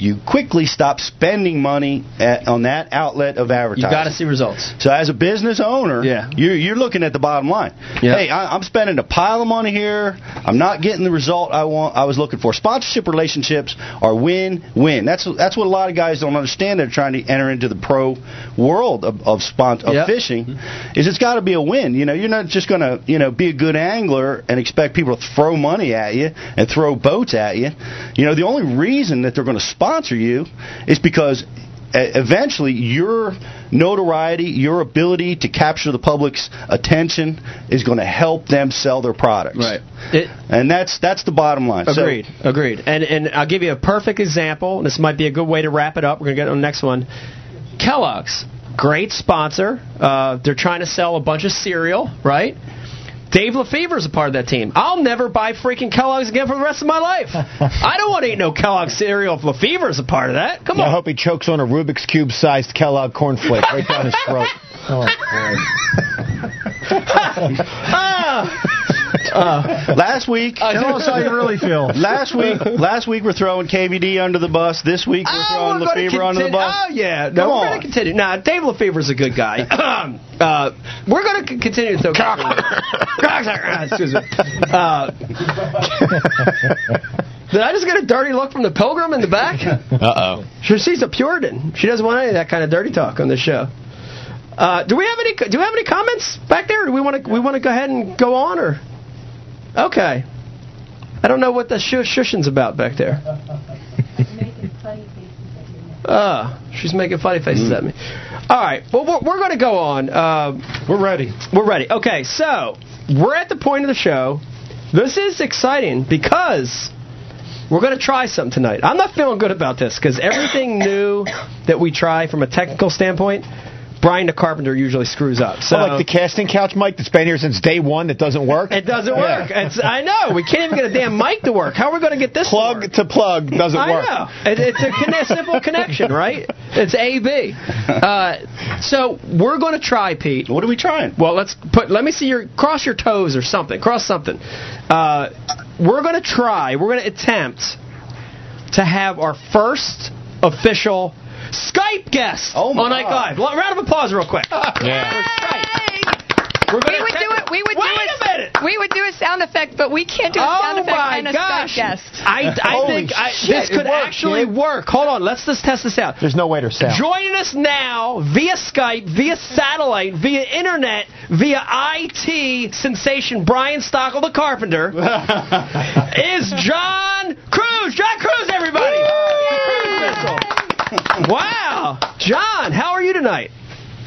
you quickly stop spending money at, on that outlet of advertising. you got to see results. So as a business owner, Yeah. you're, you're looking at the bottom line. Yeah. Hey, I, I'm spending a pile of money here. I'm not getting the result I want. I was looking for. Sponsorship relationships are win-win. That's that's what a lot of guys don't understand. They're trying to enter into the pro world of of, spon- of Yeah. fishing. Mm-hmm. Is it's got to be a win. You know, you're not just going to you know be a good angler and expect people to throw money at you and throw boats at you. You know, the only reason that they're going to sponsor you is because e- eventually your notoriety, your ability to capture the public's attention is going to help them sell their products. It, And that's that's the bottom line. So- Agreed. Agreed. And and I'll give you a perfect example. This might be a good way to wrap it up. We're gonna get on the next one. Kellogg's, great sponsor. Uh, they're trying to sell a bunch of cereal, right? Dave Lefebre's a part of that team. I'll never buy freaking Kellogg's again for the rest of my life. I don't want to eat no Kellogg's cereal if Lefebre's a part of that. Come I on. I hope he chokes on a Rubik's Cube sized Kellogg cornflake right down his throat. Oh, boy. Ah! Uh, last week, Tell us how you really feel. last week, last week we're throwing KVD under the bus. This week we're Oh, throwing we're gonna Lefebre under the bus. Oh yeah, Come no, we're going to continue. Now Nah, Dave Lefebre's a good guy. uh, we're going to continue to throw. Excuse me. Uh, did I just get a dirty look from the pilgrim in the back? Uh-oh. She, she's a Puritan. She doesn't want any of that kind of dirty talk on the show. Uh, do we have any? Do we have any comments back there? Do we want to? We want to go ahead and go on, or okay? I don't know what the shush shushing's about back there. Uh, she's making funny faces at me. All right, well, we're, we're going to go on. Uh, We're ready. we're ready. Okay, so we're at the point of the show. This is exciting because we're going to try something tonight. I'm not feeling good about this because everything new that we try from a technical standpoint, Brian the Carpenter usually screws up. So Oh, like the casting couch mic that's been here since day one that doesn't work. it doesn't work. It's, I know we can't even get a damn mic to work. How are we going to get this to Plug work? to plug doesn't I work. I know. It, it's a conne- simple connection, right? It's A B. Uh, so we're going to try, Pete. What are we trying? Well, let's put. Let me see your cross your toes or something. Cross something. Uh, we're going to try. We're going to attempt to have our first official Skype guest Oh, my on Ike Live. L- Round of applause, real quick. Yeah. We're We gonna would do it. We would Wait do a it. minute. We would do a sound effect, but we can't do a sound Oh effect my and a gosh! Skype guest. I, I think I, shit, this could worked, actually Gabe. work. Hold on, let's just test this out. There's no way to sound. Joining us now via Skype, via satellite, via internet, via IT sensation Brian Stockel the Carpenter is John Crews. John Crews, everybody! Wow, John, how are you tonight?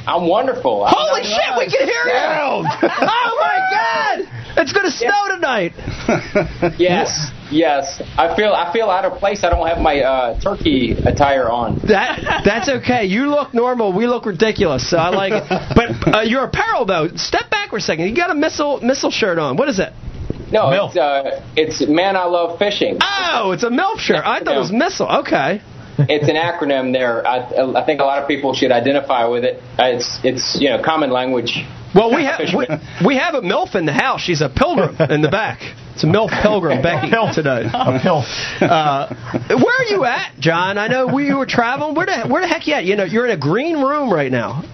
I'm wonderful. Holy I'm shit, we can hear you! oh my God! It's gonna snow tonight. Yes, yes. I feel I feel out of place. I don't have my uh, turkey attire on. That that's okay. You look normal. We look ridiculous. So I like it. But uh, your apparel though. Step back for a second. You got a missile missile shirt on. What is it? No, Milf. it's uh, it's man. I love fishing. Oh, it's a MILF shirt. I thought it was missile. Okay. It's an acronym there. I, I think a lot of people should identify with it. Uh, It's it's you know common language. Well, we have we, we have a MILF in the house. She's a pilgrim in the back. It's a MILF pilgrim, Becky, today. A pill. Uh, where are you at, John? I know we were traveling. Where the where the heck you at? You know, you're in a green room right now.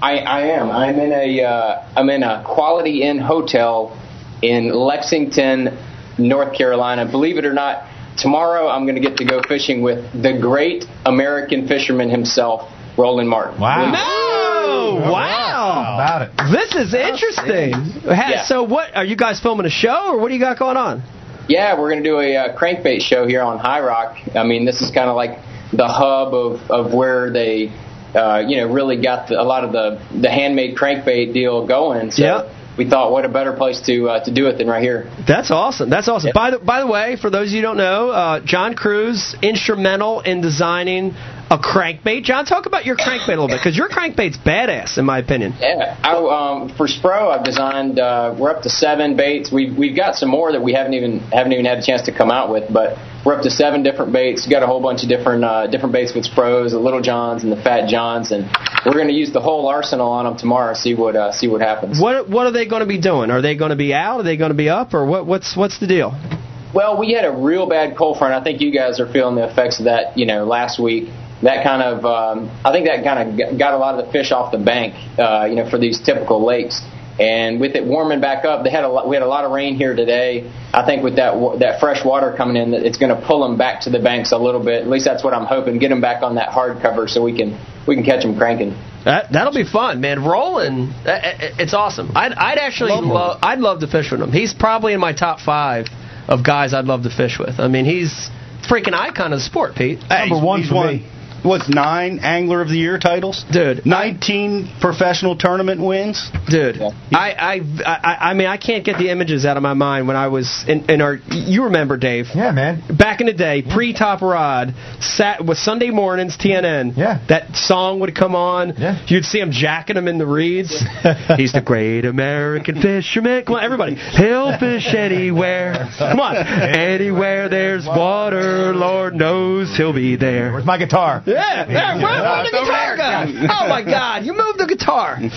I, I am. I'm in a uh, I'm in a Quality Inn hotel in Lexington, North Carolina. Believe it or not, tomorrow I'm going to get to go fishing with the great American fisherman himself, Roland Martin. Wow. No, wow. About it. This is interesting. Yeah. So, what are you guys filming a show, or what do you got going on? Yeah, we're going to do a uh, crankbait show here on High Rock. I mean, this is kind of like the hub of, of where they, uh, you know, really got the, a lot of the, the handmade crankbait deal going. So Yeah. We thought, what a better place to uh, to do it than right here. That's awesome. That's awesome. By the by the way, for those of you who don't know, uh, John Crews instrumental in designing a crankbait. John, talk about your crankbait a little bit because your crankbait's badass in my opinion. Yeah, I, um, for Spro, I've designed. Uh, we're up to seven baits. We've we've got some more that we haven't even haven't even had a chance to come out with, but we're up to seven different baits. We've got a whole bunch of different uh, different baits with pros, the Little Johns and the Fat Johns, and we're going to use the whole arsenal on them tomorrow. See what uh, see what happens. What what are they going to be doing? Are they going to be out? Are they going to be up? Or what? What's what's the deal? Well, we had a real bad cold front. I think you guys are feeling the effects of that. You know, last week. That kind of, um, I think that kind of got a lot of the fish off the bank. Uh, you know, for these typical lakes. And with it warming back up, they had a lot, we had a lot of rain here today. I think with that that fresh water coming in, that it's going to pull them back to the banks a little bit. At least that's what I'm hoping. Get them back on that hard cover so we can we can catch them cranking. That that'll be fun, man. Rolling, uh, uh, it's awesome. I'd I'd actually Love love I'd love to fish with him. He's probably in my top five of guys I'd love to fish with. I mean, he's freaking icon of the sport, Pete. Hey, Number one for me. What's nine Angler of the Year titles? Dude, 19 professional tournament wins. Dude, Yeah. I, I, I, I mean, I can't get the images out of my mind when I was in, in our. You remember, Dave? Yeah, man. Back in the day, pre Top Rod, sat with Sunday mornings, TNN. Yeah. That song would come on. Yeah. You'd see him jacking him in the reeds. He's the great American fisherman. Come on, everybody. He'll fish anywhere. Come on. Anywhere there's water, Lord knows he'll be there. Where's my guitar? Yeah, yeah. Where, where'd the guitar go? Oh my God! You moved the guitar.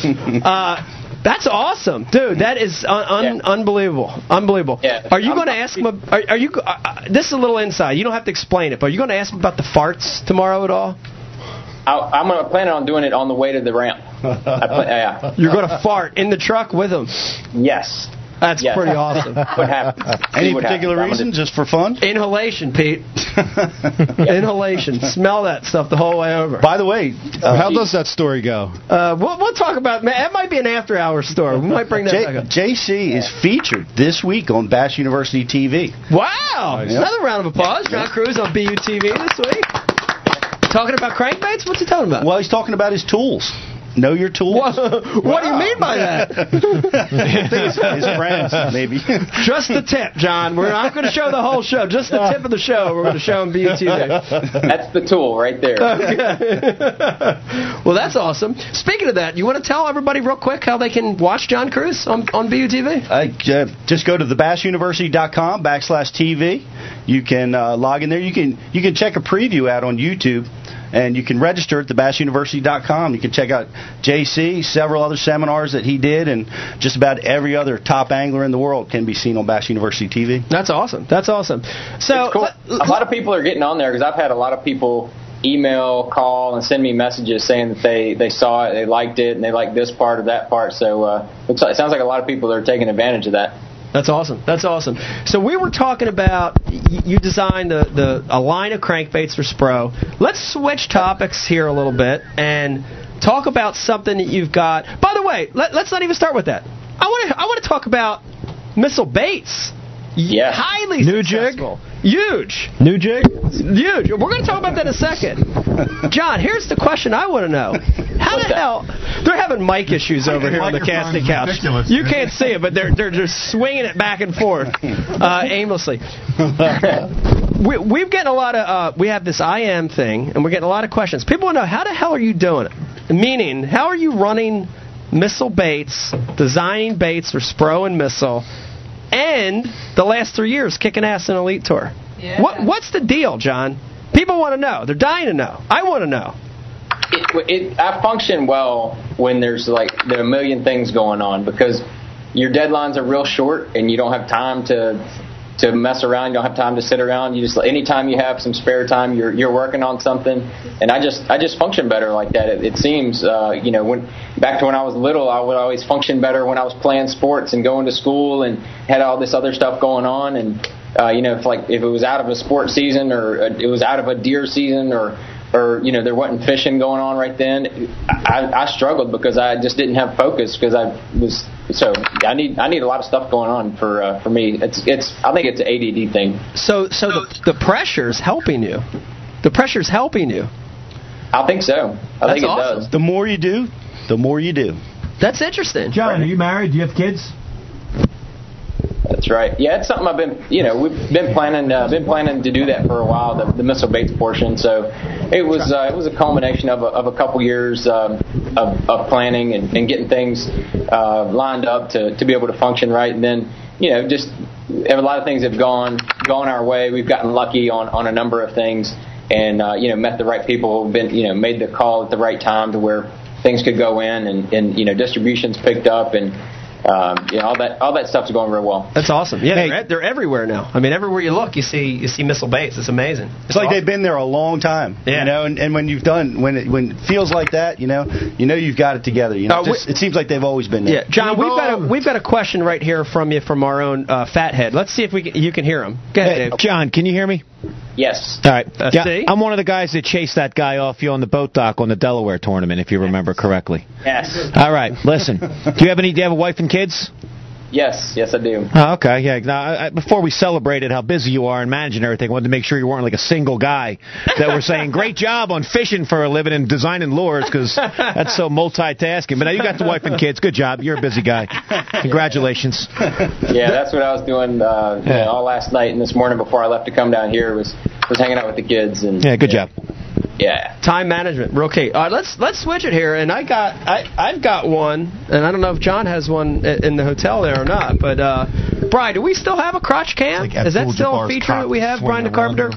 Uh, That's awesome, dude. That is un- un- Yeah. unbelievable, unbelievable. Yeah. Are you going to ask him? Are, are you? Uh, uh, this is a little inside. You don't have to explain it, but are you going to ask him about the farts tomorrow at all? I, I'm gonna plan on doing it on the way to the ramp. Yeah. You're going to fart in the truck with him. Yes. That's Yes. pretty awesome. What? Any what particular happens. Reason? Just for fun? Inhalation, Pete. Inhalation. Smell that stuff the whole way over. By the way, uh, How does that story go? Uh, we'll, we'll talk about. Man, that might be an after-hour story. We might bring that J- back up. JC is featured this week on Bass University TV. Wow! Yeah. Another round of applause. John Crews on BUTV this week. Talking about crankbaits? What's he talking about? Well, he's talking about his tools. Know your tools. What, what do you mean by that? his, his friends, maybe. Just the tip, John. We're not going to show the whole show. Just the tip of the show. We're going to show on BUTV. That's the tool right there. well, that's awesome. Speaking of that, you want to tell everybody real quick how they can watch John Crews on, on BUTV? Uh, uh, just go to thebassuniversity.com backslash TV. You can uh, log in there. You can you can check a preview out on YouTube, and you can register at thebassuniversity.com. You can check out JC, several other seminars that he did, and just about every other top angler in the world can be seen on Bass University TV. That's awesome. That's awesome. So, It's cool. a lot of people are getting on there because I've had a lot of people email, call, and send me messages saying that they they saw it, they liked it, and they liked this part or that part. So uh, looks like, it sounds like a lot of people are taking advantage of that. That's awesome. That's awesome. So we were talking about you designed the, the a line of crankbaits for Spro. Let's switch topics here a little bit and talk about something that you've got. By the way, let, let's not even start with that. I want to I want to talk about missile baits. Yeah. Highly New jig? Huge. New jig? Huge. We're going to talk about that in a second. John, here's the question I want to know. How the that? hell? They're having mic issues over here on the casting couch. You can't see it, but they're they're just swinging it back and forth uh, aimlessly. we, we've getting a lot of uh, we have this IM thing, and we're getting a lot of questions. People want to know how the hell are you doing it? Meaning, how are you running missile baits, designing baits for Spro and Missile, and the last three years kicking ass in Elite Tour? What what's the deal, John? People want to know. They're dying to know. I want to know. it, it, I function well when there's like there are a million things going on because your deadlines are real short and you don't have time to to mess around. You don't have time to sit around. You just anytime you have some spare time, you're you're working on something. And I just I just function better like that. It, it seems uh, you know when back to when I was little, I would always function better when I was playing sports and going to school and had all this other stuff going on and. Uh, you know, if like if it was out of a sports season or uh, it was out of a deer season or or you know there wasn't fishing going on right then, I, I struggled because I just didn't have focus because I was so I need I need a lot of stuff going on for uh, for me. It's it's I think it's an ADD thing. So so the the pressure's helping you. The pressure's helping you. I think so. I That's think it awesome. does. The more you do, the more you do. That's interesting. John, are you married? Do you have kids? That's right. Yeah, it's something I've been, you know, we've been planning, uh, been planning to do that for a while, the, the missile baits portion. So it was, uh, it was a culmination of a, of a couple years um, of, of planning and, and getting things uh, lined up to, to be able to function right. And then, you know, just a lot of things have gone gone our way. We've gotten lucky on on a number of things, and uh, you know, met the right people. Been, you know, made the call at the right time to where things could go in, and, and you know, distributions picked up and. Um, you know, all that all that stuff's going real well. That's awesome. Yeah, Hey. they're, they're everywhere now. I mean, everywhere you look, you see you see missile baits. It's amazing. It's like they've been there a long time. Yeah. You know, and, and when you've done when it when it feels like that, you know, you know you've got it together. You know, Uh, Just- we- it seems like they've always been there. Yeah, John, we've got a we've got a question right here from you from our own uh, fathead. Let's see if we can, you can hear him. Go ahead, Hey, Dave. John, can you hear me? Yes. All right. Uh, yeah, see? I'm one of the guys that chased that guy off you on the boat dock on the Delaware tournament, if you remember correctly. Yes. All right. Listen, do you have any? Do you have a wife and kids? Yes. Yes, I do. Oh, okay, yeah. Now, I, before we celebrated how busy you are and managing everything, I wanted to make sure you weren't like a single guy that were saying, "Great job on fishing for a living and designing lures," because that's so multitasking. But now you got the wife and kids. Good job. You're a busy guy. Congratulations. Yeah, that's what I was doing uh, know, all last night and this morning before I left to come down here was was hanging out with the kids and Yeah, good job. Yeah. Time management, real key. All right, let's let's switch it here. And I got I I've got one, and I don't know if John has one in the hotel there or not. But uh, Brian, do we still have a crotch cam? like Is that Abdul still a feature that we have, Brian the Carpenter?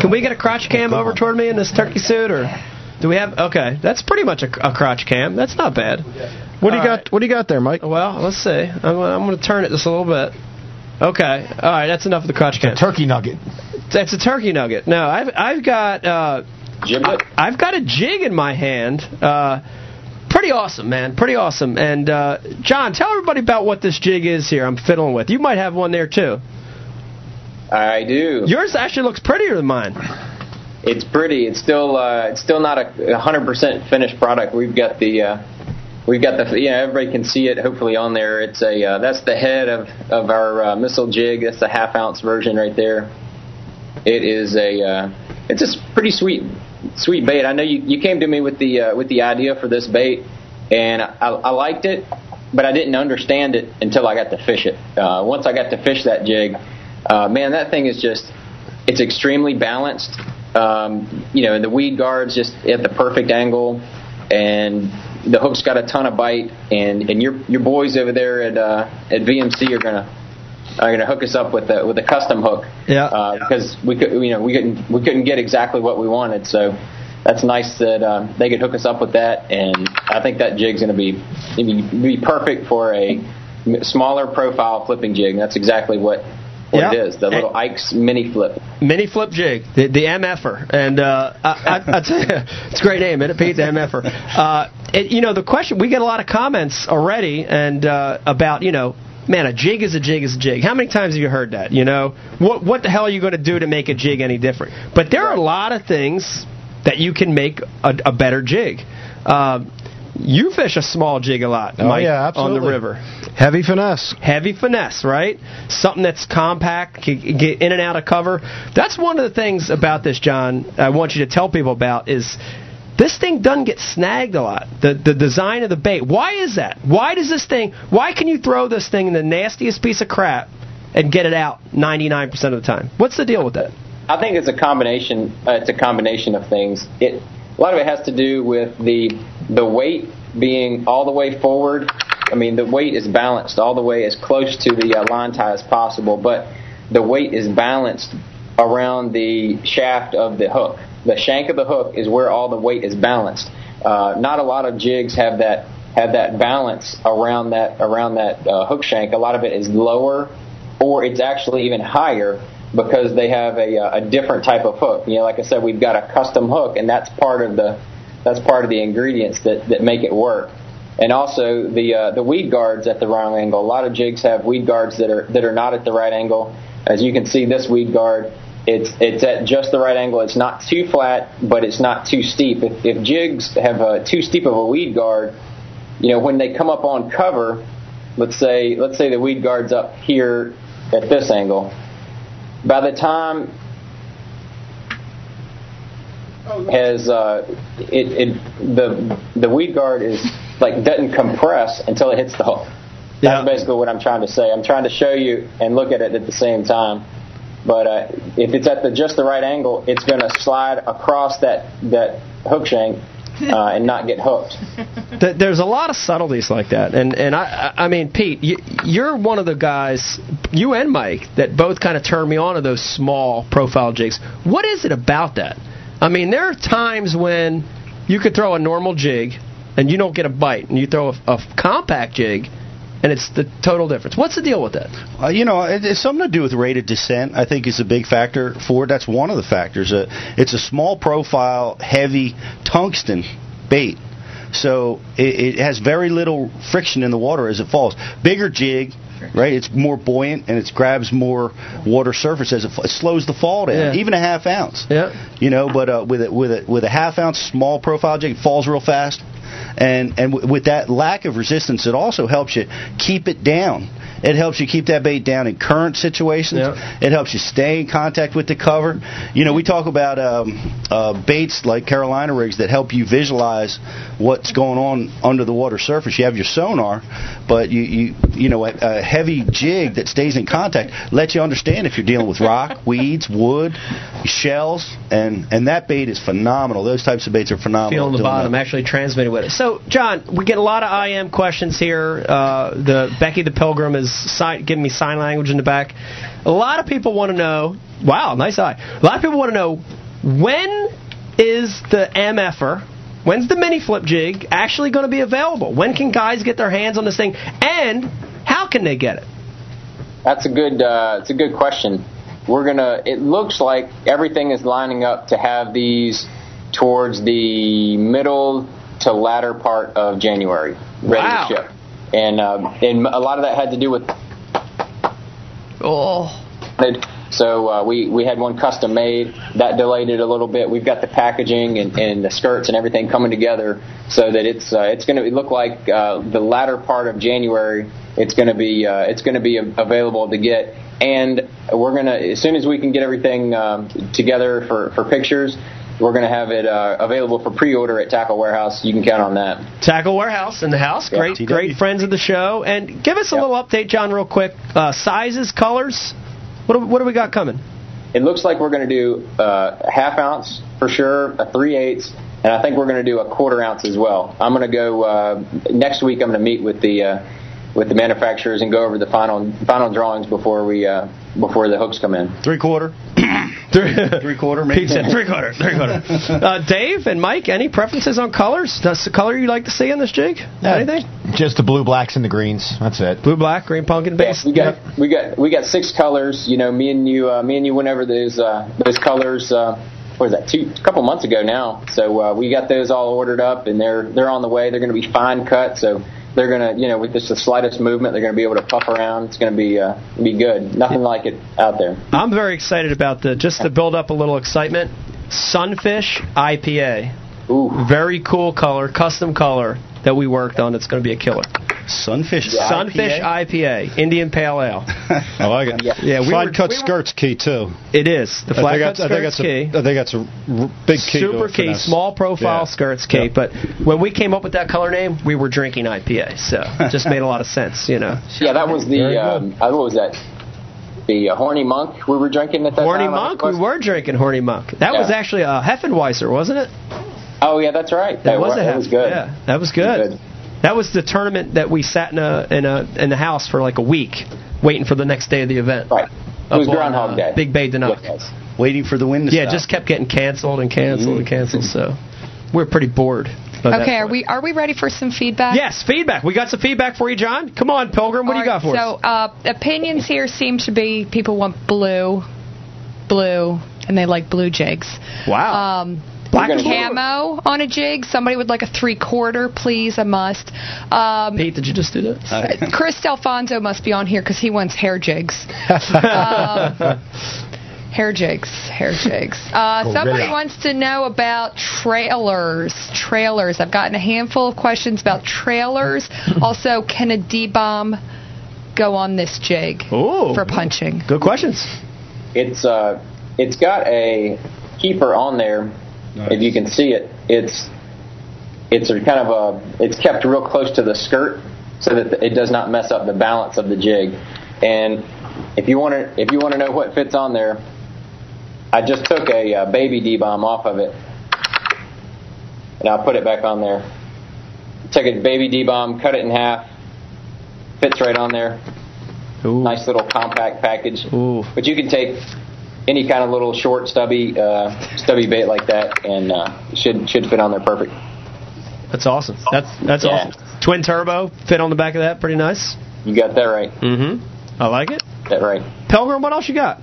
Can we get a crotch cam over toward me in this turkey suit, or do we have? Okay, that's pretty much a, a crotch cam. That's not bad. What do you All got? right. What do you got there, Mike? Well, let's see. I'm, gonna- I'm going to turn it just a little bit. Okay. All right. That's enough of the crotch can. Turkey nugget. That's a turkey nugget. No, I've I've got uh, Giblet. I've got a jig in my hand. Uh, pretty awesome, man. Pretty awesome. And uh, John, tell everybody about what this jig is here. I'm fiddling with. You might have one there too. I do. Yours actually looks prettier than mine. It's pretty. It's still uh, it's still not a hundred percent finished product. We've got the uh, we've got the yeah everybody can see it hopefully on there. It's a uh, that's the head of of our uh, missile jig. That's the half ounce version right there. It is a uh, it's a pretty sweet sweet bait. I know you, you came to me with the uh, with the idea for this bait, and I, I liked it, but I didn't understand it until I got to fish it. Uh, once I got to fish that jig, uh, man, that thing is just it's extremely balanced. Um, you know, the weed guards just at the perfect angle, and the hook's got a ton of bite. And, and your your boys over there at uh, at VMC are gonna are gonna hook us up with a with a custom hook. Yeah. Uh, because we could you know we couldn't we couldn't get exactly what we wanted, so that's nice that um, they could hook us up with that. And I think that jig's gonna be be, be perfect for a smaller profile flipping jig. That's exactly what. What Yeah. it is, the little Ike's mini flip. Mini flip jig, the, the MFer, and uh, I, I, I tell you, it's a great name, isn't it, Pete? The MFer. Uh, it, you know, the question we get a lot of comments already, and uh, about you know, man, a jig is a jig is a jig. How many times have you heard that? You know, what what the hell are you going to do to make a jig any different? But there are a lot of things that you can make a, a better jig. Uh, you fish a small jig a lot, Oh, Mike, yeah, on the river Heavy finesse. heavy finesse, right? Something that's compact, can get in and out of cover. That's one of the things about this, John. I want you to tell people about is this thing doesn't get snagged a lot. The the design of the bait. Why is that? Why does this thing? Why can you throw this thing in the nastiest piece of crap and get it out 99% of the time? What's the deal with that? I think it's a combination. Uh, it's a combination of things. It a lot of it has to do with the the weight being all the way forward. I mean, the weight is balanced all the way as close to the uh, line tie as possible, but the weight is balanced around the shaft of the hook. The shank of the hook is where all the weight is balanced. Uh, not a lot of jigs have that have that balance around that around that uh, hook shank. A lot of it is lower, or it's actually even higher because they have a, uh, a different type of hook. You know, like I said, we've got a custom hook, and that's part of the that's part of the ingredients that, that make it work. And also the uh, the weed guards at the wrong angle. A lot of jigs have weed guards that are that are not at the right angle. As you can see, this weed guard it's it's at just the right angle. It's not too flat, but it's not too steep. If, if jigs have a too steep of a weed guard, you know when they come up on cover, let's say let's say the weed guard's up here at this angle. By the time has uh, it, it the the weed guard is like doesn't compress until it hits the hook. That's basically what I'm trying to say. I'm trying to show you and look at it at the same time. But uh, if it's at the just the right angle, it's going to slide across that that hook shank uh, and not get hooked. There's a lot of subtleties like that, and and I I mean Pete, you, you're one of the guys, you and Mike, that both kind of turned me on to those small profile jigs. What is it about that? I mean, there are times when you could throw a normal jig and you don't get a bite, and you throw a, a compact jig, and it's the total difference. What's the deal with that? Uh, you know, it, it's something to do with rate of descent. I think is a big factor for it. That's one of the factors. Uh, it's a small profile, heavy tungsten bait, so it, it has very little friction in the water as it falls. Bigger jig, right? It's more buoyant and it grabs more water surface as it, it slows the fall down. Yeah. Even a half ounce. Yeah. You know, but uh, with a, with a with a half ounce small profile jig, it falls real fast, and and w- with that lack of resistance, it also helps you keep it down. It helps you keep that bait down in current situations. Yeah. It helps you stay in contact with the cover. You know, we talk about um, uh, baits like Carolina rigs that help you visualize what's going on under the water surface. You have your sonar, but you you you know a, a heavy jig that stays in contact lets you understand if you're dealing with rock, weeds, wood, shells, and and that bait is phenomenal. Those types of baits are phenomenal. Feeling the bottom, that. actually transmitting with it. So, John, we get a lot of IM questions here. Uh, the Becky the Pilgrim is giving me sign language in the back. A lot of people want to know. Wow, nice eye. A lot of people want to know when is the MFer When's the mini flip jig actually going to be available? When can guys get their hands on this thing? And how can they get it? That's a good. Uh, it's a good question. We're gonna. It looks like everything is lining up to have these towards the middle to latter part of January, ready Wow. to ship. And um, and a lot of that had to do with Oh. So uh, we we had one custom made that delayed it a little bit. We've got the packaging and, and the skirts and everything coming together so that it's uh, it's going to look like uh, the latter part of January. It's going to be uh, it's going to be available to get, and we're going to as soon as we can get everything um, together for for pictures. We're going to have it uh, available for pre-order at Tackle Warehouse. You can count on that. Tackle Warehouse in the house. Yeah, Great, TW. great friends of the show. And give us a Yep. little update, John, real quick. Uh, sizes, colors. What do, what do we got coming? It looks like we're going to do uh, a half ounce for sure, a three eighths, and I think we're going to do a quarter ounce as well. I'm going to go uh, next week. I'm going to meet with the uh, with the manufacturers and go over the final final drawings before we uh, before the hooks come in. Three quarter. Three three quarter, maybe. Pete said three quarter, three quarter. Uh, Dave and Mike, any preferences on colors? That's the color you like to see in this jig? Anything? Just the blue, blacks, and the greens. That's it. Blue, black, green, pumpkin base. We got we got we got six colors. You know, me and you, uh, me and you went over those uh, those colors. Uh, what was that? Two a couple months ago now. So uh, we got those all ordered up, and they're they're on the way. They're going to be fine cut. So they're going to you know with just the slightest movement, they're going to be able to puff around. It's going to be uh, be good. Nothing like it out there. I'm very excited about the just to build up a little excitement. Sunfish IPA, Ooh. very cool color, custom color that we worked on. It's going to be a killer. Sunfish. Sunfish IPA? IPA, Indian Pale Ale. I like it. Yeah, we Fine were- cut we were- skirts key too. It is the I flat think cut that's, I think skirts that's a, key. I think that's a r- big key. to Super it for key, this. small profile Yeah. skirts key. Yeah. But when we came up with that color name, we were drinking IPA, so it just made a lot of sense, you know. Yeah, that was the um, uh, what was that? The uh, horny monk we were drinking at that Horny time. I Monk, think we it was? were drinking Horny Monk. That was Yeah. actually a Heffenweiser, wasn't it? Oh yeah, that's right. That was a wa- Heff- It was good. Yeah, that was good. Good. That was the tournament that we sat in a in a in the house for like a week, waiting for the next day of the event. Right. It Up was on, Groundhog uh, Day. Big Bay de Noc. Yes. Waiting for the wind to Yeah, stop. just kept getting canceled and canceled and canceled. So we're pretty bored. Okay, are we are we ready for some feedback? Yes, feedback. We got some feedback for you, John. Come on, Pilgrim. What do you got right, for us? So uh, opinions here seem to be people want blue, blue, and they like blue jigs. Wow. Um, Black We're and gonna- blue. camo on a jig. Somebody would like a three quarter, please, a must. Um, Pete, did you just do that? Chris Delfonso must be on here because he wants hair jigs. Um, hair jigs, hair jigs. Uh, somebody wants to know about trailers. Trailers. I've gotten a handful of questions about trailers. Also, can a D bomb go on this jig Ooh. for punching? Good questions. It's uh, it's got a keeper on there. If you can see it, it's it's a kind of a it's kept real close to the skirt so that it does not mess up the balance of the jig. And if you want to if you want to know what fits on there, I just took a uh, baby D bomb off of it, and I'll put it back on there. Took a baby D bomb, cut it in half, fits right on there. Ooh. Nice little compact package. Ooh. But you can take any kind of little short, stubby, uh, stubby bait like that, and uh, should should fit on there perfect. That's awesome. That's that's Yeah. awesome. Twin turbo fit on the back of that. Pretty nice. You got that right. Mm-hmm. I like it. That right. Pilgrim, what else you got?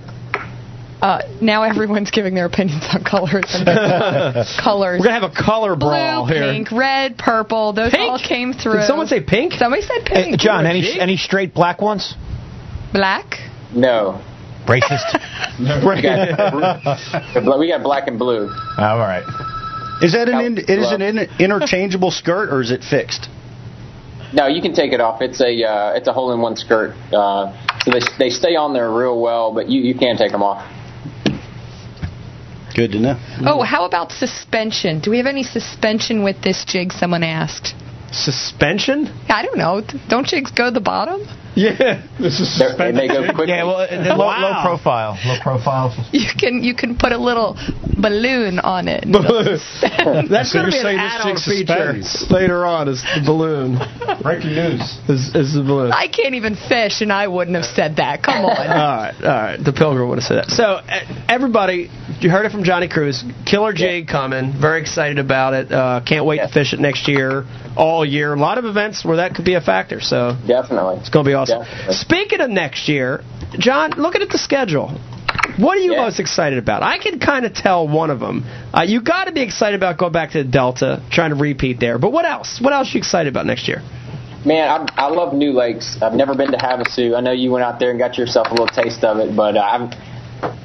Uh, now everyone's giving their opinions on colors. And colors. We're gonna have a color Blue, brawl here. pink, red, purple. Those Pink? all came through. Did someone say pink? Somebody said Hey, pink. John, any jig? any straight black ones? Black. No. Racist. We got, we got black and blue. oh, all right. Is that an in, Out- it is an in, interchangeable skirt or is it fixed? No, you can take it off. It's a uh, it's a hole in one skirt. Uh, so they they stay on there real well, but you you can take them off. Good to know. Oh, how about suspension? Do we have any suspension with this jig? Someone asked. Suspension? I don't know. Don't jigs go to the bottom? Yeah. They're- they may go quickly. Yeah, well, uh, low, low profile. Low profile. You can you can put a little balloon on it. That's So going to be an add-on feature later on. Is the balloon? Breaking news. Is, is the balloon? I can't even fish, and I wouldn't have said that. Come on. All right, all right. The Pilgrim would have said that. So, uh, everybody, you heard it from Johnny Crews. Killer jig coming. Very excited about it. Uh, can't wait Yeah. to fish it next year, all year. A lot of events where that could be a factor. So Definitely. it's going to be awesome. Definitely. Speaking of next year, John, looking at the schedule. What are you Yeah. most excited about? I can kind of tell one of them. Uh, you got to be excited about going back to the Delta, trying to repeat there. But what else? What else are you excited about next year? Man, I, I love New Lakes. I've never been to Havasu. I know you went out there and got yourself a little taste of it, but uh, I'm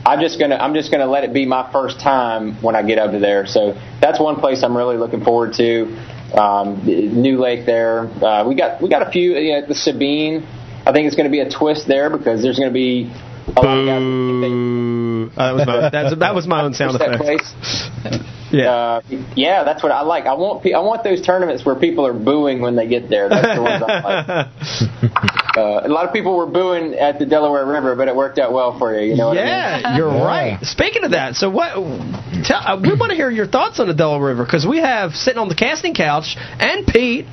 I'm just gonna I'm just gonna let it be my first time when I get over there. So that's one place I'm really looking forward to. Um, New Lake there. Uh, we got we got a few. You know, the Sabine. I think it's going to be a twist there because there's going to be a lot of guys. who Uh, that was my that's, that was my own sound push that effect. place. Yeah. Uh, yeah, that's what I like. I want I want those tournaments where people are booing when they get there. That's the ones I like. Uh, a lot of people were booing at the Delaware River, but it worked out well for you. You know what I mean? Yeah, you're right. Speaking of that, so what? Tell, uh, we want to hear your thoughts on the Delaware River because we have sitting on the casting couch and Pete,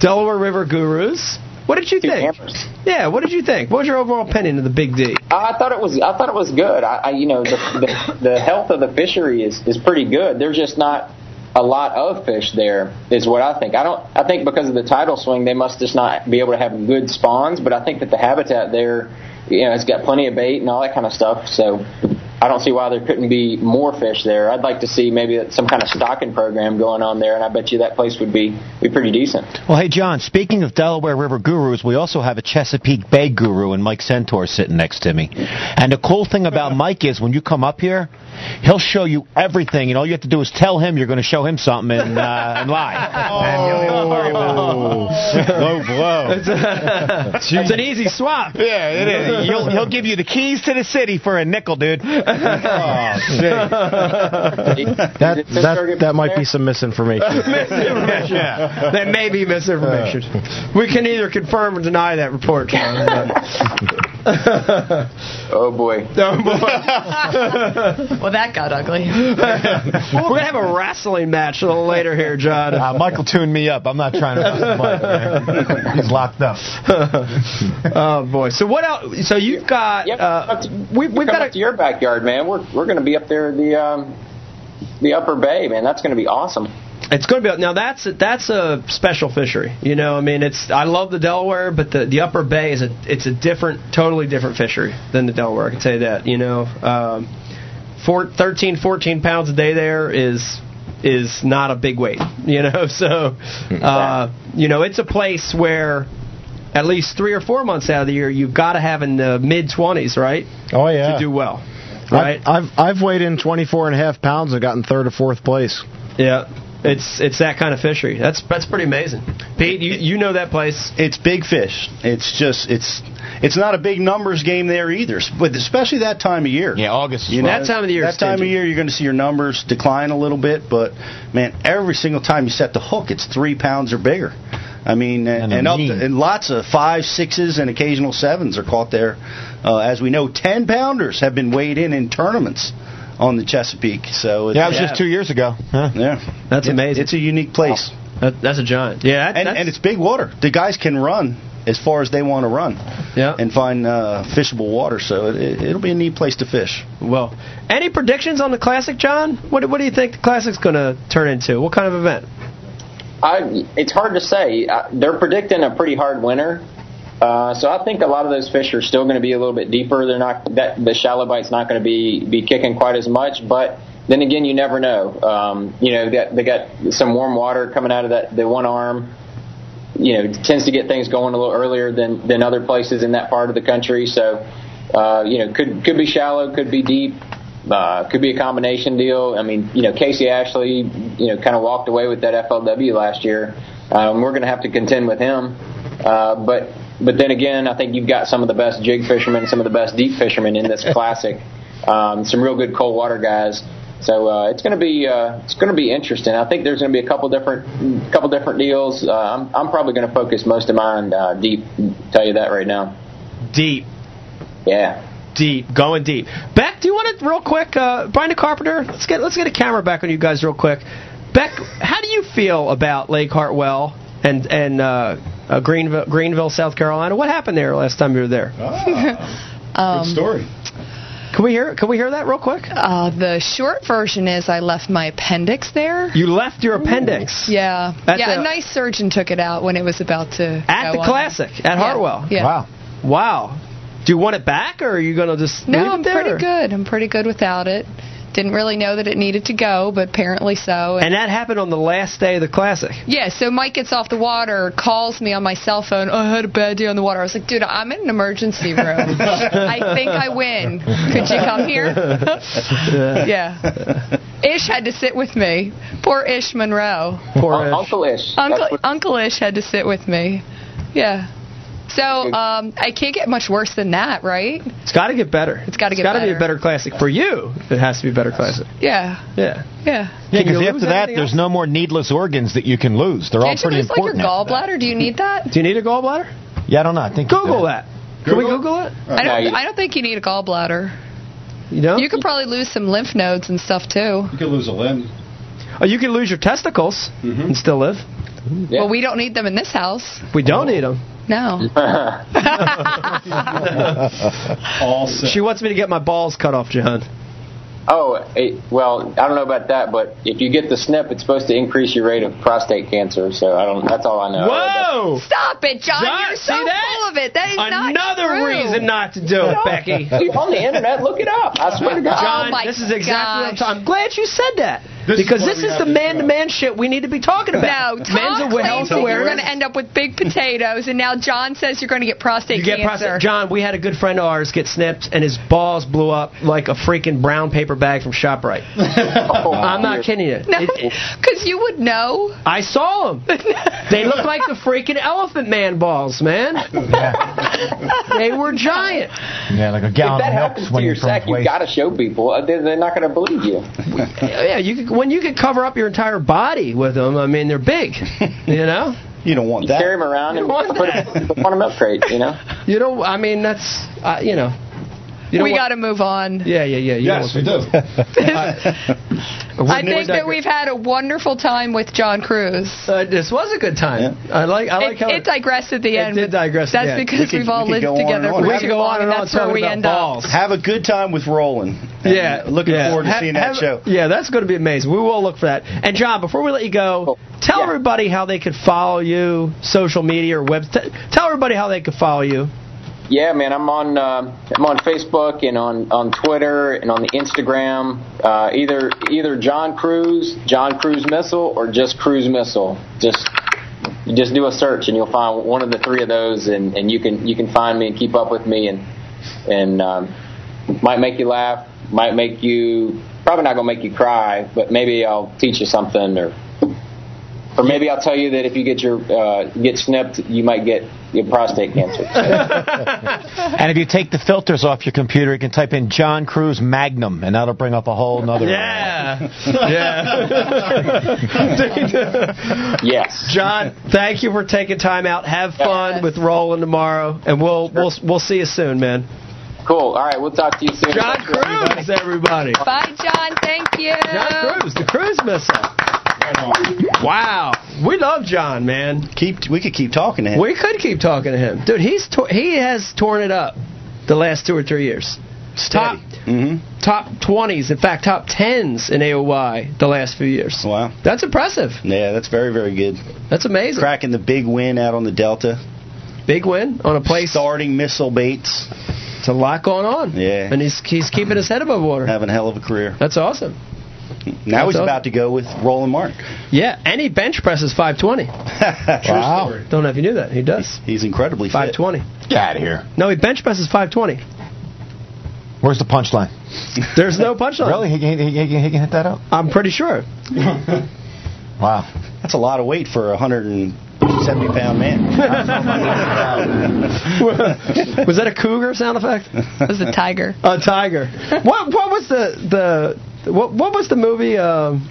Delaware River gurus. What did you Two think? Yeah, what did you think? What was your overall opinion of the Big D? I thought it was I thought it was good. I, I you know the, the the health of the fishery is is pretty good. There's just not a lot of fish there is what I think. I don't I think because of the tidal swing they must just not be able to have good spawns, but I think that the habitat there you know it's got plenty of bait and all that kind of stuff. So I don't see why there couldn't be more fish there. I'd like to see maybe some kind of stocking program going on there, and I bet you that place would be be pretty decent. Well, hey, John, speaking of Delaware River gurus, we also have a Chesapeake Bay guru and Mike Centaur sitting next to me. And the cool thing about Mike is when you come up here, he'll show you everything, and all you have to do is tell him you're going to show him something and, uh, and lie. And you don't even have worry about. Low blow. That's an easy swap. Yeah, it is. He'll, he'll give you the keys to the city for a nickel, dude. Oh, shit. That that that might be some misinformation. misinformation. That may be misinformation. Uh. We can either confirm or deny that report, John. but- Oh boy. Oh, boy. well, that got ugly. We're gonna have a wrestling match a little later here, John. Uh, Michael tuned me up. I'm not trying to wrestle Mike. man. He's locked up. oh boy. So what else? So you've got Yep. uh, we, we've got up to your backyard, man. We're we're going to be up there at the um, the Upper Bay, man. That's going to be awesome. It's going to be now. That's a, that's a special fishery. You know, I mean, it's I love the Delaware, but the the Upper Bay is a it's a different, totally different fishery than the Delaware. I can tell you that. You know, um, four, 13, 14 pounds a day there is is not a big weight. You know, so uh, you know it's a place where at least three or four months out of the year you've got to have in the mid twenties, right, Oh yeah. to do well. Right? I've, I've I've weighed in 24 and a half pounds and gotten third or fourth place. Yeah. It's it's that kind of fishery. That's that's pretty amazing. Pete, you you know that place. It's big fish. It's just it's it's not a big numbers game there either, but especially that time of year. Yeah, August. You know, That time of the year That is time of year, you're going to see your numbers decline a little bit, but man, every single time you set the hook, it's three pounds or bigger. I mean, and, And up to, and lots of five, sixes, and occasional sevens are caught there. Uh, as we know, ten pounders have been weighed in in tournaments on the Chesapeake. So it's, Yeah, it was just two years ago. Huh? yeah, That's It- amazing. It's a unique place, That, that's a giant. Yeah, that, and, and it's big water. The guys can run as far as they want to run yeah. and find uh, fishable water. So it, it'll be a neat place to fish. well, any predictions on the classic, John? What what do you think the classic's going to turn into? What kind of event? I it's hard to say. Uh, they're predicting a pretty hard winter. Uh, so I think a lot of those fish are still going to be a little bit deeper. They're not that the shallow bite's not going to be be kicking quite as much, but then again, you never know. Um, you know, they got, they got some warm water coming out of that the one arm. You know, tends to get things going a little earlier than than other places in that part of the country. So, uh, you know, could could be shallow, could be deep. Uh, could be a combination deal. I mean, you know, Casey Ashley, you know, kind of walked away with that FLW last year. Um, we're going to have to contend with him. Uh, but but then again, I think you've got some of the best jig fishermen, some of the best deep fishermen in this classic. Um, some real good cold water guys. So uh, it's going to be uh, it's going to be interesting. I think there's going to be a couple different couple different deals. Uh, I'm I'm probably going to focus most of mine uh, deep. Tell you that right now. deep, Yeah. deep, going deep. Beck, do you want to real quick? Uh, Brian the Carpenter, let's get let's get a camera back on you guys real quick. Beck, how do you feel about Lake Hartwell and and uh, uh, Greenville, Greenville, South Carolina? What happened there last time you were there? Um, Good story. Can we hear Can we hear that real quick? Uh, the short version is I left my appendix there. You left your appendix Yeah, At yeah. the- a nice surgeon took it out when it was about to at go the on. Classic at Yeah, Hartwell. Yeah. Wow. Wow. Do you want it back, or are you going to just No, leave it I'm there? pretty good. I'm pretty good without it. Didn't really know that it needed to go, but apparently so. And that happened on the last day of the Classic. yeah, so Mike gets off the water, calls me on my cell phone. Oh, I had a bad day on the water. I was like, dude, I'm in an emergency room. I think I win. Could you come here? yeah. Ish had to sit with me. Poor Ish Monroe. Poor Un- Ish. Uncle Ish. Uncle Uncle Ish had to sit with me. Yeah. So um, I can't get much worse than that, right? It's got to get better. It's gotta get better. got to be a better. better Classic for you. It has to be a better Classic. Yeah. Yeah. Yeah. Yeah, because after that, there's else? no more needless organs that you can lose. They're all Can't you pretty lose like your important. after that. gallbladder? Do you need that? Do you need a gallbladder? Yeah, I don't know. I think Google do. that. Can we Google it? I don't. I don't think you need a gallbladder. You know? You could probably lose some lymph nodes and stuff too. You could lose a limb. oh, you can lose your testicles Mm-hmm. and still live. Yeah. Well, we don't need them in this house. We don't need them. No. All set. She wants me to get my balls cut off, John. Oh, eh, well, I don't know about that, but if you get the snip, it's supposed to increase your rate of prostate cancer. So I don't. That's all I know. Whoa! Stop it, John. John, You're so see full of it. That is not Another true. reason not to do it, Becky. On the internet. Look it up. I swear to God. John, Oh this is exactly what I'm gosh. talking. I'm glad you said that. This because why this is the man-to-man shit we need to be talking about. No, about. Tom Men's claims awareness. that you're going to end up with big potatoes, and now John says you're going to get prostate You get cancer. prostate. John, we had a good friend of ours get snipped, and his balls blew up like a freaking brown paper bag from Shoprite. Oh, I'm not kidding you. No, It- it- because you would know. I saw them. They look like the freaking Elephant Man balls, man. They were giant. Yeah, like a If gallon that of milk happens to your sack, you waist. got to show people. Uh, They're, they're not going to believe you. Yeah, you could, when you could cover up your entire body with them, I mean, they're big. You know. You don't want You that. carry them around and You want put that. them put 'em on a milk. You know. You know. I mean, that's uh, you know. You we got to move on. Yeah, yeah, yeah. You Yes, know we do. I think that we've had a wonderful time with John Crews. Uh, this was a good time. I like. I like it, how it digressed at the end. It did digress That's end. because we we've all we lived go on and together for too could go long, on and and on that's where we end balls. up. Have a good time with Roland. Yeah, Looking yeah. forward to Ha- seeing that have- show. Yeah, that's going to be amazing. We will look for that. And John, before we let you go, Cool. tell Yeah. everybody how they could follow you, social media or web. T- tell everybody how they could follow you. Yeah, man, I'm on um I'm on Facebook and on on Twitter and on the Instagram. Uh, either either John Crews, John Crews Missile, or just Crews Missile. Just you just do a search and you'll find one of the three of those, and, and you can you can find me and keep up with me and and um, might make you laugh, might make you probably not gonna make you cry, but maybe I'll teach you something or. Or maybe I'll tell you that if you get your uh, get snipped, you might get your prostate cancer. And if you take the filters off your computer, you can type in John Crews Magnum, and that'll bring up a whole nother. Yeah, yeah. yes. John, thank you for taking time out. Have fun Yes. with Roland tomorrow, and we'll we'll we'll see you soon, man. Cool. All right, we'll talk to you soon. John Crews, everybody. Bye, John. Thank you. John Crews, the cruise missile. Wow, we love John, man. Keep. We could keep talking to him. We could keep talking to him, dude. He's tor- he has torn it up the last two or three years. Top mm-hmm. top twenties, in fact, top tens in AOY the last few years. Wow. That's impressive. Yeah, that's very very good. That's amazing. Cracking the big win out on the Delta. Big win on a place. Starting missile baits. It's a lot going on. Yeah. and he's he's keeping his head above water. Having a hell of a career. That's awesome. Now he's awesome. about to go with Roland Mark. Yeah, and he bench presses 520. Wow. Don't know if you knew that. He does. He's incredibly fit. 520. Get out of here. No, he bench presses 520. Where's the punchline? There's no punchline. Really? He, can- he, he, can- he can hit that up? I'm pretty sure. Wow. That's a lot of weight for a 170 pound man. was that a cougar sound effect? It was a tiger. A tiger. What what was the the what what was the movie um,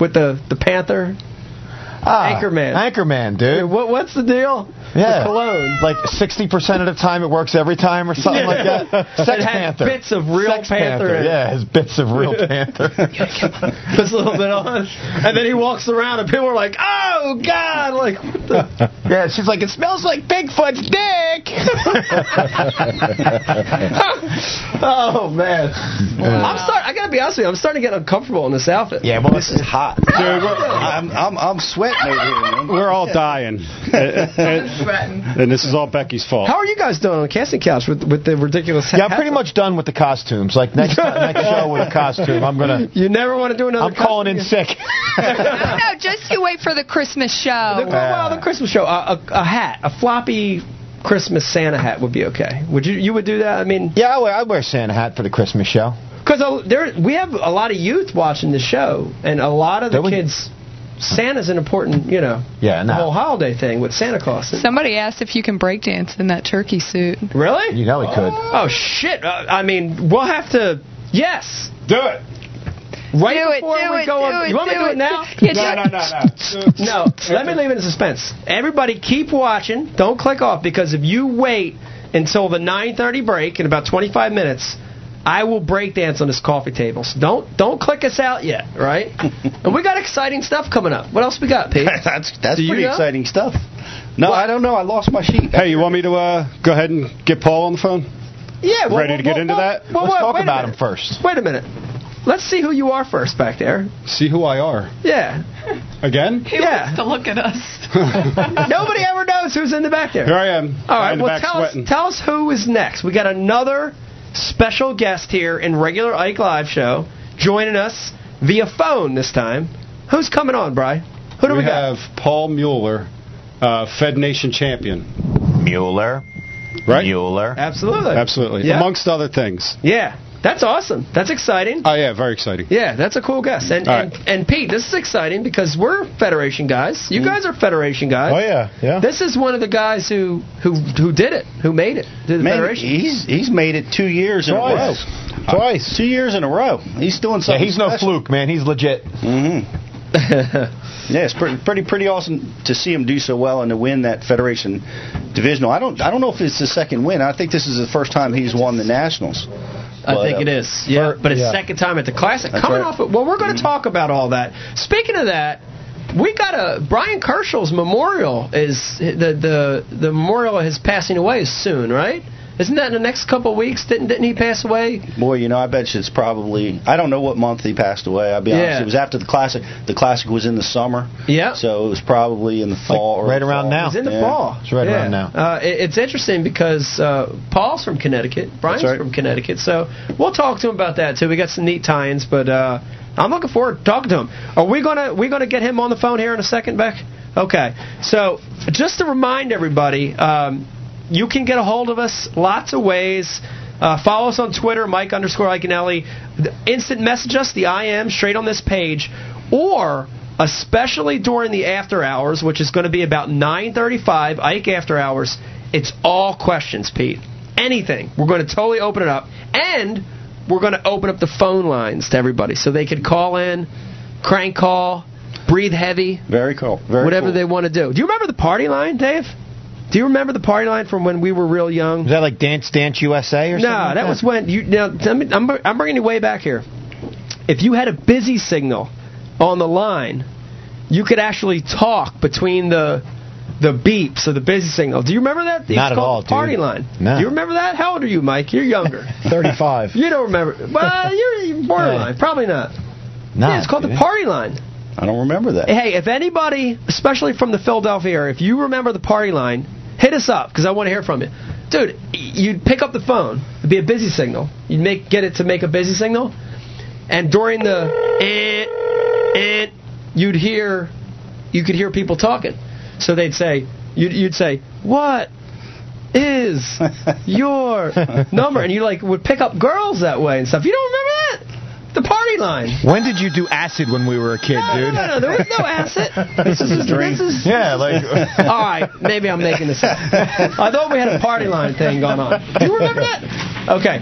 with the the panther? Ah, Anchorman. Anchorman, dude. What, what's the deal? Yeah. The cologne. Like 60% of the time it works every time or something like that. Sex It had Panther. bits of real Sex Panther in it. Yeah, his bits of real Panther. Puts a little bit on, and then he walks around, and people are like, "Oh God!" Like, what the? yeah, she's like, it smells like Bigfoot's dick. oh man, I'm start. I gotta be honest with you. I'm starting to get uncomfortable in this outfit. yeah, well, this is hot. Dude, we're, I'm, I'm, I'm sweating over here, man. we're all dying. and, and- and this is all Becky's fault. How are you guys doing on the casting couch with with the ridiculous? Yeah, I'm pretty much done with the costumes. Like next next show with a costume, I'm gonna. You never want to do another. I'm calling in costume? sick. no, no, just you wait for the Christmas The, show. well, the Christmas show, a, a, a hat, a floppy Christmas Santa hat would be okay. Would you? You would do that? I mean, Yeah, I wear, I wear a Santa hat for the Christmas show. because there we have a lot of youth watching the show, and a lot of the Do we? kids. Santa's an important, you know, Yeah, the no. whole holiday thing with Santa Claus. Somebody asked if you can break dance in that turkey suit. Really? You know he could. Oh shit! Uh, I mean, we'll have to. Yes. Do it. Right do it, before do we it, go do on. it, you want me to do do it it. now? Yeah, No, do- no, no, no. No, let me leave it in suspense. Everybody keep watching. Don't click off because if you wait until the 9:30 break in about 25 minutes, I will break dance on this coffee table. So don't don't click us out yet, right? and we got exciting stuff coming up. What else we got, Pete? That's that's Do you pretty know? exciting stuff. No, I don't know. I lost my sheet. Hey, you want me to uh, go ahead and get Paul on the phone? Yeah, well, Ready to get well, into well, that? Well, Let's wait- talk about him first. Wait a minute. Let's see who you are first back there. See who I are. Yeah, Again? yeah. to look at us. Nobody ever knows who's in the back there. Here I am. All right, well, back tell us, tell us who is next. We got another special guest here in regular Ike Live show joining us via phone this time. Who's coming on, Bry? Who do we, we got? have Paul Mueller, uh, Fed Nation champion. Mueller. Right? Mueller. Absolutely. Absolutely. Yeah. Amongst other things. Yeah, that's awesome. That's exciting. Oh, yeah, very exciting. Yeah, that's a cool guest. And, and, right. and Pete, this is exciting because we're Federation guys. You guys are Federation guys. Oh yeah, yeah. This is one of the guys who who who did it, who made it to the Man, Federation. he's he's made it two years in a row. Twice. Two years in a row. He's doing Yeah, something. he's no fluke, man. He's legit. Mm-hmm. Yeah, it's pretty, pretty, pretty awesome to see him do so well and to win that Federation divisional. I don't, I don't know if it's the second win. I think this is the first time he's won the Nationals. I think it is. Yeah, but it's yeah. second time at the Classic. That's Coming right. off of, well, we're going to mm-hmm. talk about all that. Speaking of that, we got a Bryan Kerchal's memorial is the the the memorial of his passing away is soon, right? Isn't that in the next couple of weeks? Didn't didn't he pass away? Boy, you know, I bet you it's probably. I don't know what month he passed away. I'll be honest. It was after the classic. The classic was in the summer. Yeah. So it was probably in the fall. or right around fall. now. It's in the Yeah. fall. It's right Yeah. around now. Uh, it, it's interesting because uh, Paul's from Connecticut. Brian's That's right. from Connecticut. So we'll talk to him about that too. We got some neat tie-ins, but uh, I'm looking forward to talking to him. Are we gonna we gonna get him on the phone here in a second, Beck? Okay. So just to remind everybody, um, you can get a hold of us lots of ways. Uh, follow us on Twitter, Mike underscore Iaconelli. Instant message us, the I am, straight on this page. Or, especially during the after hours, which is going to be about 9.35, Ike After Hours, it's all questions, Pete. Anything. We're going to totally open it up. And we're going to open up the phone lines to everybody so they can call in, crank call, breathe heavy, Very cool. Very whatever cool. they want to do. Do you remember the party line, Dave? Do you remember the party line from when we were real young? Was that like Dance Dance USA or something? No, like that was when you. Now, let me- I'm, I'm bringing you way back here. If you had a busy signal on the line, you could actually talk between the the beeps of the busy signal. Do you remember that? It's Not at all, the party dude. line. No. Do you remember that? How old are you, Mike? You're younger. 35. you don't remember. Well, you're you're borderline. Probably not. Nah, yeah, it's called dude. the party line. I don't remember that. Hey, if anybody, especially from the Philadelphia area, if you remember the party line, hit us up because I want to hear from you, dude. You'd pick up the phone. It'd be a busy signal. You'd make get it to make a busy signal, and during the eh, eh, you'd hear, you could hear people talking. So they'd say, you'd, you'd say, what is your number? And you like would pick up girls that way and stuff. You don't remember? The party line. When did you do acid when we were a kid, No, dude? no, no, there was no acid. This is a dream. Is, Yeah, like. all right, maybe I'm making this up. I thought we had a party line thing going on. Do you remember that? Okay.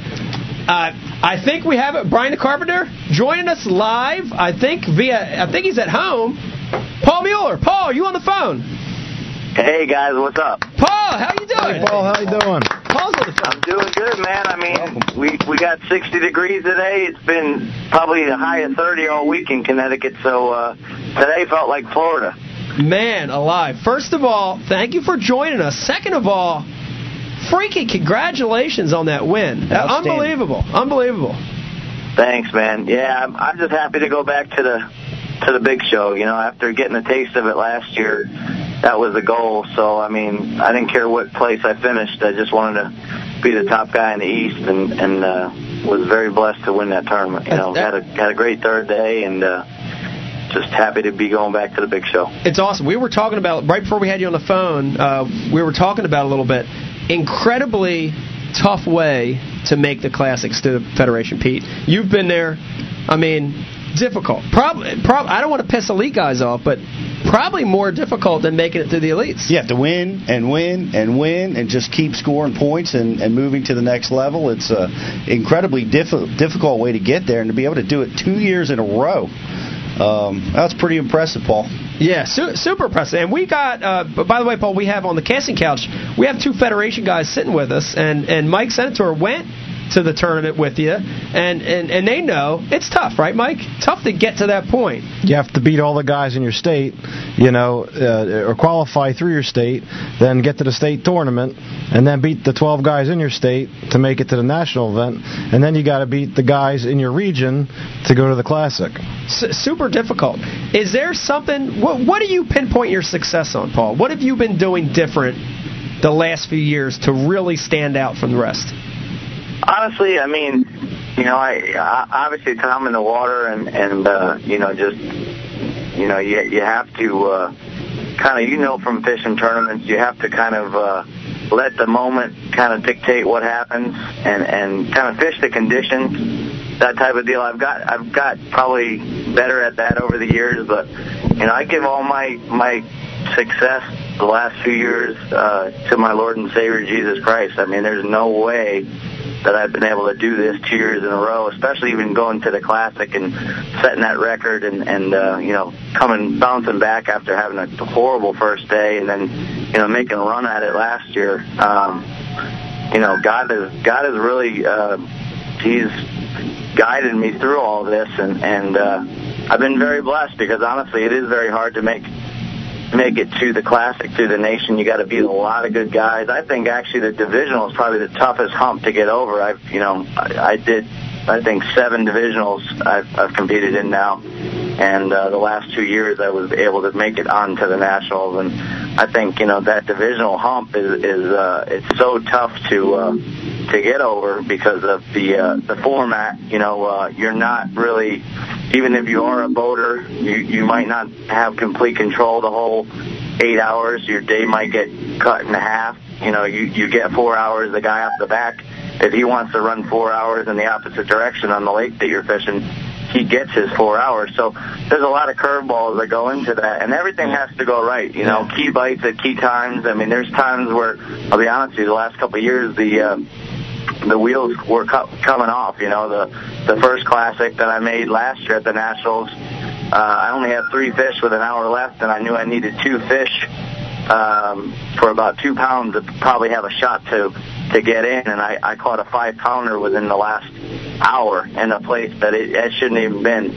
Uh, I think we have it. Brian the Carpenter joining us live. I think via. I think he's at home. Paul Mueller. Paul, are you on the phone? Hey guys, what's up? Paul, how you doing? Hey, Paul, how you doing? Paul's on the phone. I'm doing good, man. I mean, we we got 60 degrees today. It's been probably the high of 30 all week in Connecticut, so uh, today felt like Florida. Man alive. First of all, thank you for joining us. Second of all, freaky congratulations on that win. Unbelievable. Unbelievable. Thanks, man. Yeah, I'm, I'm just happy to go back to the to the big show. You know, after getting a taste of it last year, that was the goal. So, I mean, I didn't care what place I finished. I just wanted to be the top guy in the East, and and uh, was very blessed to win that tournament. You know, had a had a great third day, and uh, just happy to be going back to the big show. It's awesome. We were talking about right before we had you on the phone. Uh, we were talking about a little bit. Incredibly tough way to make the classics to the Federation, Pete. You've been there. I mean, difficult. Probably. Prob- I don't want to piss elite guys off, but probably more difficult than making it to the elites. You have to win and win and win and just keep scoring points and, and moving to the next level. It's a incredibly diff- difficult way to get there, and to be able to do it two years in a row, um, that's pretty impressive, Paul. Yeah, su- super impressive. And we got, uh, but by the way, Paul, we have on the casting couch, we have two Federation guys sitting with us, and, and Mike Senator went to the tournament with you, and, and, and they know it's tough, right, Mike? Tough to get to that point. You have to beat all the guys in your state, you know, uh, or qualify through your state, then get to the state tournament, and then beat the 12 guys in your state to make it to the national event, and then you got to beat the guys in your region to go to the classic. S- super difficult. Is there something? What, what do you pinpoint your success on, Paul? What have you been doing different the last few years to really stand out from the rest? Honestly, I mean, you know, I, I obviously time in the water and and uh, you know just you know you you have to uh, kind of you know from fishing tournaments you have to kind of uh, let the moment kind of dictate what happens and and kind of fish the conditions that type of deal. I've got I've got probably better at that over the years, but you know I give all my my success the last few years uh, to my Lord and Savior Jesus Christ. I mean, there's no way that I've been able to do this two years in a row, especially even going to the Classic and setting that record and, and uh, you know, coming, bouncing back after having a horrible first day and then, you know, making a run at it last year. Um, you know, God has, God has really, uh, He's guided me through all this and, and, uh, I've been very blessed because honestly it is very hard to make make it to the classic through the nation. You got to beat a lot of good guys. I think actually the divisional is probably the toughest hump to get over. I've you know I, I did I think seven divisionals I've, I've competed in now, and uh, the last two years I was able to make it onto the nationals. And I think you know that divisional hump is is uh, it's so tough to. Uh, to get over because of the uh, the format. You know, uh, you're not really even if you are a boater, you you might not have complete control the whole eight hours. Your day might get cut in half. You know, you you get four hours. The guy off the back, if he wants to run four hours in the opposite direction on the lake that you're fishing, he gets his four hours. So there's a lot of curveballs that go into that, and everything has to go right. You know, key bites at key times. I mean, there's times where I'll be honest with you, the last couple of years, the uh, the wheels were co- coming off. You know, the the first classic that I made last year at the Nationals, uh, I only had three fish with an hour left, and I knew I needed two fish um, for about two pounds to probably have a shot to to get in, and I, I caught a five pounder within the last hour in a place that it, it shouldn't even been.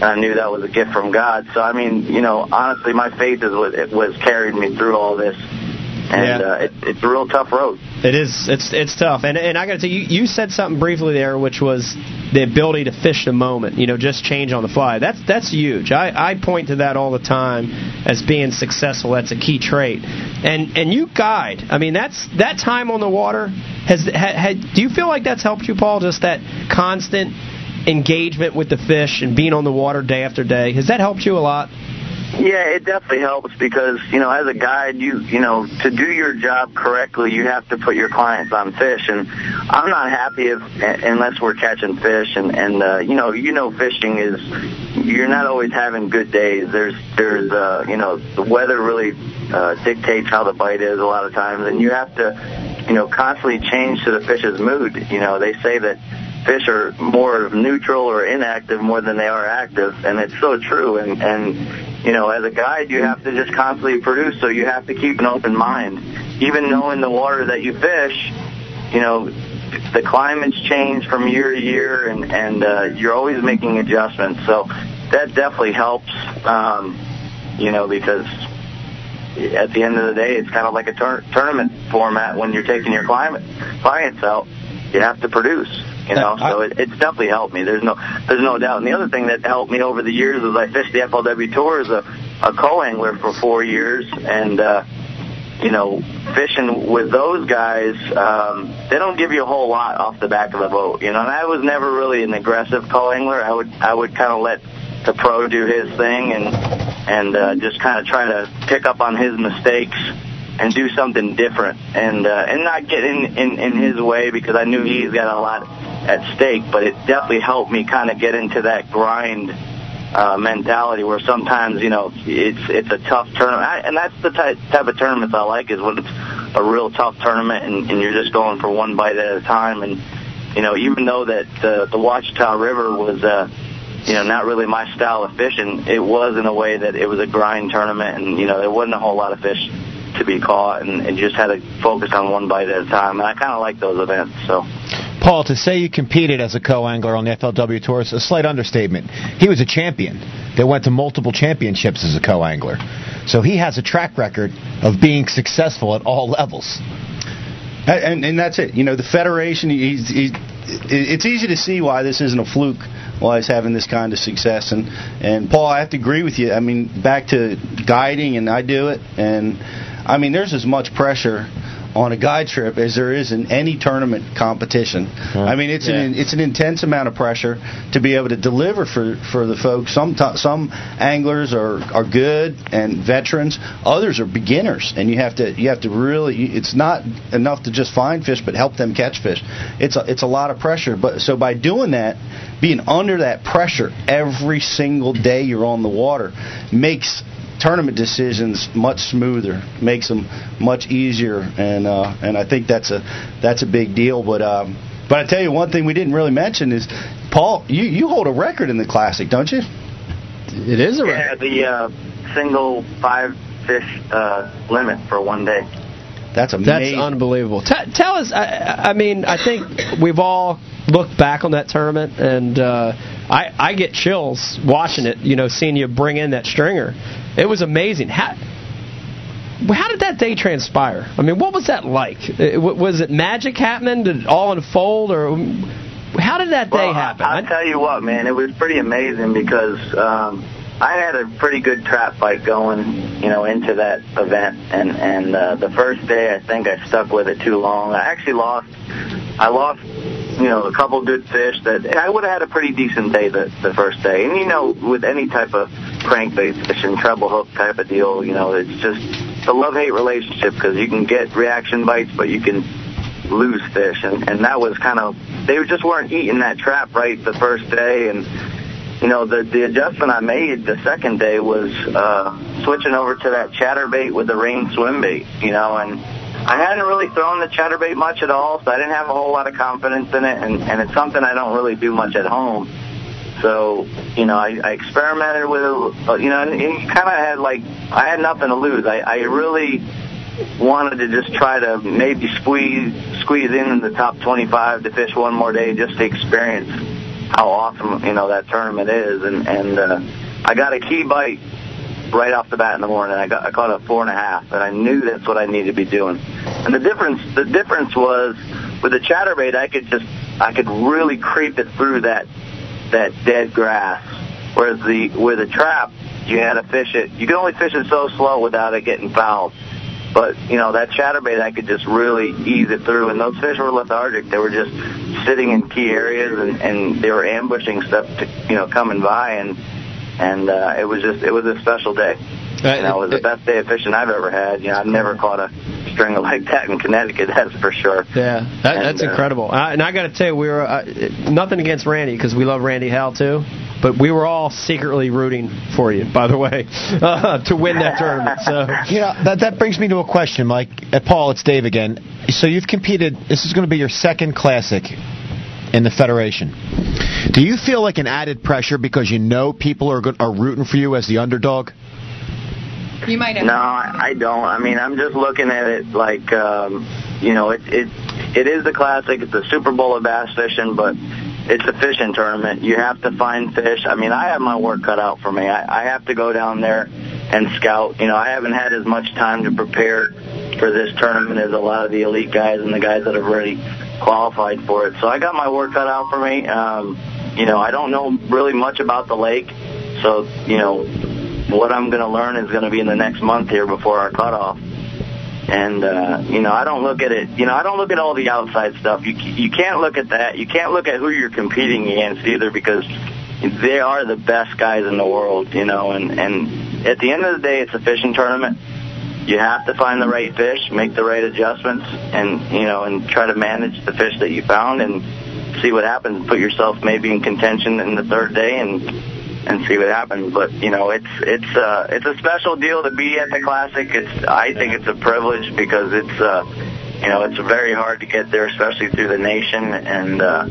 And I knew that was a gift from God. So I mean, you know, honestly, my faith is what it was carried me through all this, and Yeah. uh, it, it's a real tough road. It is. It's it's tough, and and I got to tell you, you said something briefly there, which was the ability to fish the moment. You know, just change on the fly. That's that's huge. I I point to that all the time as being successful. That's a key trait. And and you guide. I mean, that's that time on the water has had. had do you feel like that's helped you, Paul? Just that constant engagement with the fish and being on the water day after day. Has that helped you a lot? Yeah, it definitely helps because you know, as a guide, you you know, to do your job correctly, you have to put your clients on fish, and I'm not happy if unless we're catching fish, and and uh, you know, you know, fishing is you're not always having good days. There's there's uh, you know, the weather really uh, dictates how the bite is a lot of times, and you have to you know constantly change to the fish's mood. You know, they say that fish are more neutral or inactive more than they are active, and it's so true. And and you know, as a guide, you have to just constantly produce, so you have to keep an open mind. Even knowing the water that you fish, you know, the climates change from year to year, and and uh, you're always making adjustments. So that definitely helps, um, you know, because at the end of the day, it's kind of like a tur- tournament format when you're taking your climate clients out. You have to produce. You know, so it, it's definitely helped me. There's no, there's no doubt. And the other thing that helped me over the years is I fished the FLW Tour as a, a co-angler for four years, and uh, you know, fishing with those guys, um, they don't give you a whole lot off the back of the boat. You know, and I was never really an aggressive co-angler. I would, I would kind of let the pro do his thing and and uh, just kind of try to pick up on his mistakes and do something different and uh, and not get in, in in his way because I knew he's got a lot at stake. But it definitely helped me kind of get into that grind uh, mentality where sometimes you know it's it's a tough tournament, I, and that's the type type of tournaments I like is when it's a real tough tournament and, and you're just going for one bite at a time. And you know even though that uh, the Ouachita River was uh, you know, not really my style of fishing. It was in a way that it was a grind tournament, and you know, there wasn't a whole lot of fish to be caught, and, and just had to focus on one bite at a time. And I kind of like those events. So, Paul, to say you competed as a co-angler on the FLW Tour is a slight understatement. He was a champion that went to multiple championships as a co-angler, so he has a track record of being successful at all levels. And, and, that's it. You know, the federation. He's, he's, it's easy to see why this isn't a fluke. Why he's having this kind of success. And and Paul, I have to agree with you. I mean, back to guiding, and I do it. And I mean, there's as much pressure on a guide trip as there is in any tournament competition. I mean, it's an it's an intense amount of pressure to be able to deliver for for the folks. Some some anglers are are good and veterans. Others are beginners, and you have to you have to really. It's not enough to just find fish, but help them catch fish. It's a it's a lot of pressure. But so by doing that, being under that pressure every single day you're on the water makes tournament decisions much smoother, makes them much easier, and uh, and I think that's a that's a big deal. But um, but I tell you one thing we didn't really mention is Paul, you you hold a record in the classic, don't you? It is a record. yeah, the uh, single five fish uh, limit for one day. That's amazing. That's unbelievable. T- tell us. I, I mean, I think we've all looked back on that tournament, and uh, I, I get chills watching it. You know, seeing you bring in that stringer. It was amazing. How, how did that day transpire? I mean, what was that like? Uh, w- Was it magic happening? Did it all unfold, or how did that day well, happen? I, I'll tell you what, man, it was pretty amazing because um, I had a pretty good trap fight going, you know, into that event, and and uh, the first day I think I stuck with it too long. I actually lost. I lost, you know, a couple good fish that I would have had a pretty decent day the the first day. And you know, with any type of crankbait fishing, treble hook type of deal, you know, it's just a love hate relationship because you can get reaction bites, but you can lose fish, and and that was kind of they just weren't eating that trap right the first day, and you know the the adjustment I made the second day was uh, switching over to that chatterbait with the rain swim bait, you know, and I hadn't really thrown the chatterbait much at all, so I didn't have a whole lot of confidence in it, and and it's something I don't really do much at home. So, you know, I, I experimented with it, uh, you know, and, and kind of had like, I had nothing to lose. I, I really wanted to just try to maybe squeeze squeeze in in the top 25 to fish one more day just to experience how awesome you know that tournament is. And and uh, I got a key bite right off the bat in the morning. I got I caught a four and a half and I knew that's what I needed to be doing. And the difference the difference was with the chatterbait I could just I could really creep it through that that dead grass whereas the with a trap you had to fish it you could only fish it so slow without it getting fouled but you know that chatterbait, I could just really ease it through, and those fish were lethargic. They were just sitting in key areas, and, and they were ambushing stuff, to, you know, coming by, and and uh, it was just it was a special day. You know, it was the best day of fishing I've ever had. You know, I've never caught a stringer like that in Connecticut. That's for sure. Yeah, that, And, that's uh, incredible. I, and I got to tell you, we were uh, nothing against Randy because we love Randy Howell too, but we were all secretly rooting for you, by the way, uh, to win that tournament. So You know, that, that brings me to a question, Mike. Uh, Paul, it's Dave again. So you've competed, this is going to be your second classic in the federation. Do you feel like an added pressure because you know people are go- are rooting for you as the underdog? You might have. No, I I don't. I mean, I'm just looking at it like, um, you know, it it it is the classic. It's the Super Bowl of bass fishing, but it's a fishing tournament. You have to find fish. I mean, I have my work cut out for me. I, I have to go down there and scout. You know, I haven't had as much time to prepare for this tournament as a lot of the elite guys and the guys that have already qualified for it. So I got my work cut out for me. Um, you know, I don't know really much about the lake, so you know, what I'm going to learn is going to be in the next month here before our cutoff. And uh, you know, I don't look at it. You know, I don't look at all the outside stuff. You you can't look at that. You can't look at who you're competing against either because they are the best guys in the world. You know, and and at the end of the day, it's a fishing tournament. You have to find the right fish, make the right adjustments, and you know, and try to manage the fish that you found and see what happens. Put yourself maybe in contention in the third day and and see what happens. But you know, it's it's uh, it's a special deal to be at the classic. It's I think it's a privilege because it's uh, you know it's very hard to get there, especially through the nation. And uh,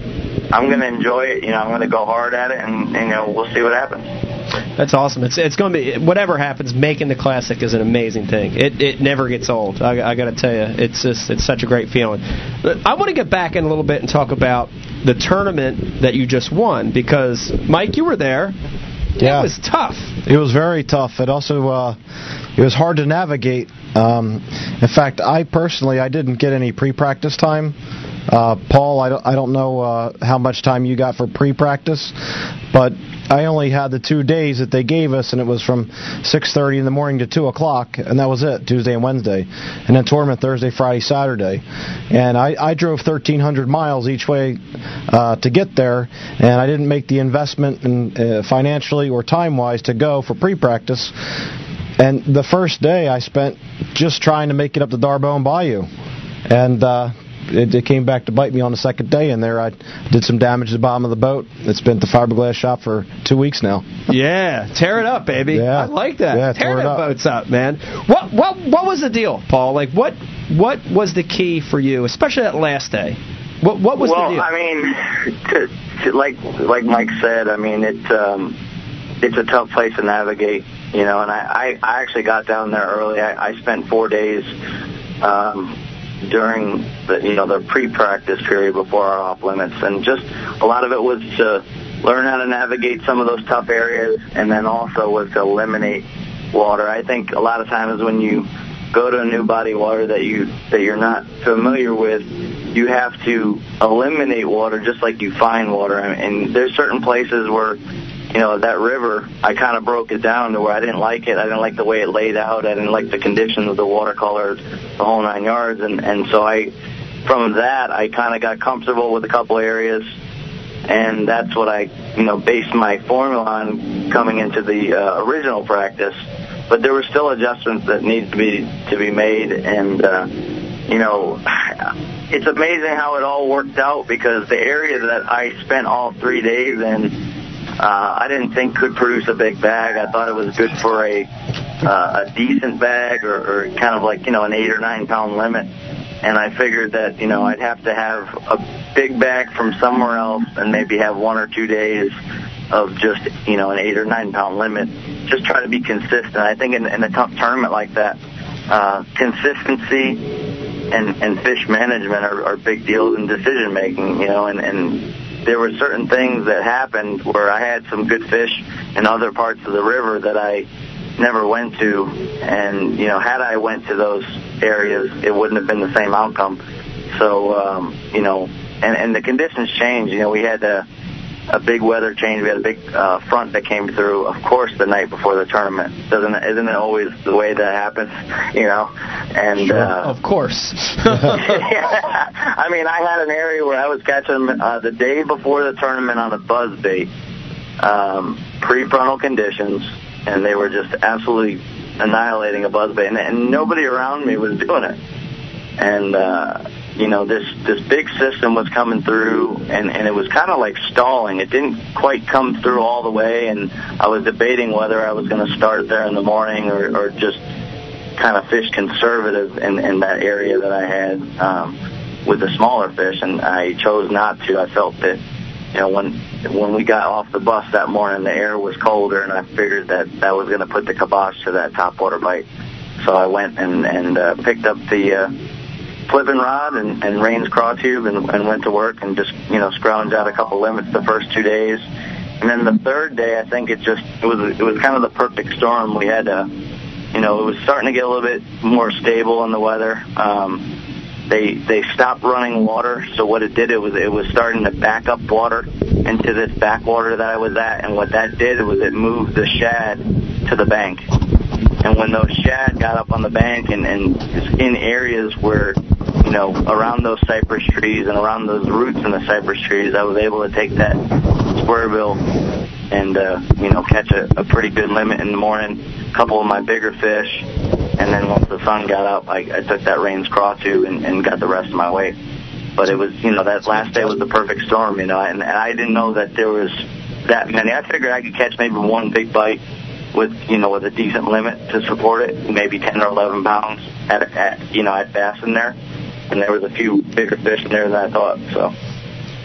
I'm going to enjoy it. You know, I'm going to go hard at it, and, and you know we'll see what happens. That's awesome. It's it's going to be whatever happens. Making the classic is an amazing thing. It it never gets old. I, I got to tell you, it's just it's such a great feeling. I want to get back in a little bit and talk about the tournament that you just won because Mike, you were there. Yeah. It was tough. It was very tough. It also uh, it was hard to navigate. Um, in fact, I personally I didn't get any pre-practice time. Uh, Paul, I don't, I don't know uh, how much time you got for pre-practice, but I only had the two days that they gave us, and it was from 6:30 in the morning to 2 o'clock, and that was it, Tuesday and Wednesday, and then tournament Thursday, Friday, Saturday, and I, I drove 1,300 miles each way uh, to get there, and I didn't make the investment in, uh, financially or time-wise to go for pre-practice. And the first day I spent just trying to make it up to D'Arbonne Bayou, and uh, it, it came back to bite me on the second day. And there I did some damage to the bottom of the boat. It's been at the fiberglass shop for two weeks now. Yeah, tear it up, baby. Yeah. I like that. Yeah, tear tore it boats up, man. What what what was the deal, Paul? Like what what was the key for you, especially that last day? What what was well, the deal? I mean, to, to, like like Mike said, I mean it's um, it's a tough place to navigate, you know. And I I, I actually got down there early. I, I spent four days um, during the you know the pre-practice period before our off limits, and just a lot of it was to learn how to navigate some of those tough areas, and then also was to eliminate water. I think a lot of times when you go to a new body of water that you that you're not familiar with, you have to eliminate water just like you find water. And there's certain places where, you know, that river, I kind of broke it down to where I didn't like it. I didn't like the way it laid out. I didn't like the conditions of the watercolor, the whole nine yards. And and so I, from that, I kind of got comfortable with a couple areas. And that's what I, you know, based my formula on coming into the uh, original practice but there were still adjustments that needed to be to be made and uh you know it's amazing how it all worked out because the area that I spent all 3 days in uh I didn't think could produce a big bag I thought it was good for a uh, a decent bag or, or kind of like you know an 8 or 9 pound limit and I figured that you know I'd have to have a big bag from somewhere else and maybe have one or two days of just you know an eight or nine pound limit. Just try to be consistent. I think in, in a tough tournament like that, uh, consistency and and fish management are, are big deals in decision making. You know, and and there were certain things that happened where I had some good fish in other parts of the river that I never went to, and you know, had I went to those areas, it wouldn't have been the same outcome. So, um, you know, and and the conditions changed. You know, we had a a big weather change. We had a big uh, front that came through, of course, the night before the tournament. Doesn't isn't it always the way that happens? You know, and uh, of course. yeah, I mean, I had an area where I was catching them uh, the day before the tournament on a buzz bait, um, pre-frontal conditions, and they were just absolutely annihilating a buzz bait, and, and nobody around me was doing it. And uh, you know, this this big system was coming through, and and it was kind of like stalling. It didn't quite come through all the way, and I was debating whether I was going to start there in the morning or or just kind of fish conservative in in that area that I had. Um, with the smaller fish, and I chose not to. I felt that you know when when we got off the bus that morning, the air was colder, and I figured that that was going to put the kibosh to that topwater bite. So I went and and uh, picked up the uh, flipping rod and, and Rain's craw tube and, and went to work and just you know scrounged out a couple limits the first two days, and then the third day I think it just it was it was kind of the perfect storm. We had a you know it was starting to get a little bit more stable in the weather. Um, they they stopped running water, so what it did it was it was starting to back up water into this backwater that I was at, and what that did was it moved the shad to the bank. And when those shad got up on the bank and, and in areas where, you know, around those cypress trees and around those roots in the cypress trees, I was able to take that square bill and, uh, you know, catch a, a pretty good limit in the morning, a couple of my bigger fish, and then once the sun got up, I, I took that Rain's craw tube and, and got the rest of my weight. But it was, you know, that last day was the perfect storm, you know, and, and I didn't know that there was that many. I figured I could catch maybe one big bite with you know with a decent limit to support it, maybe 10 or 11 pounds at, at you know at bass in there, and there was a few bigger fish in there than I thought. So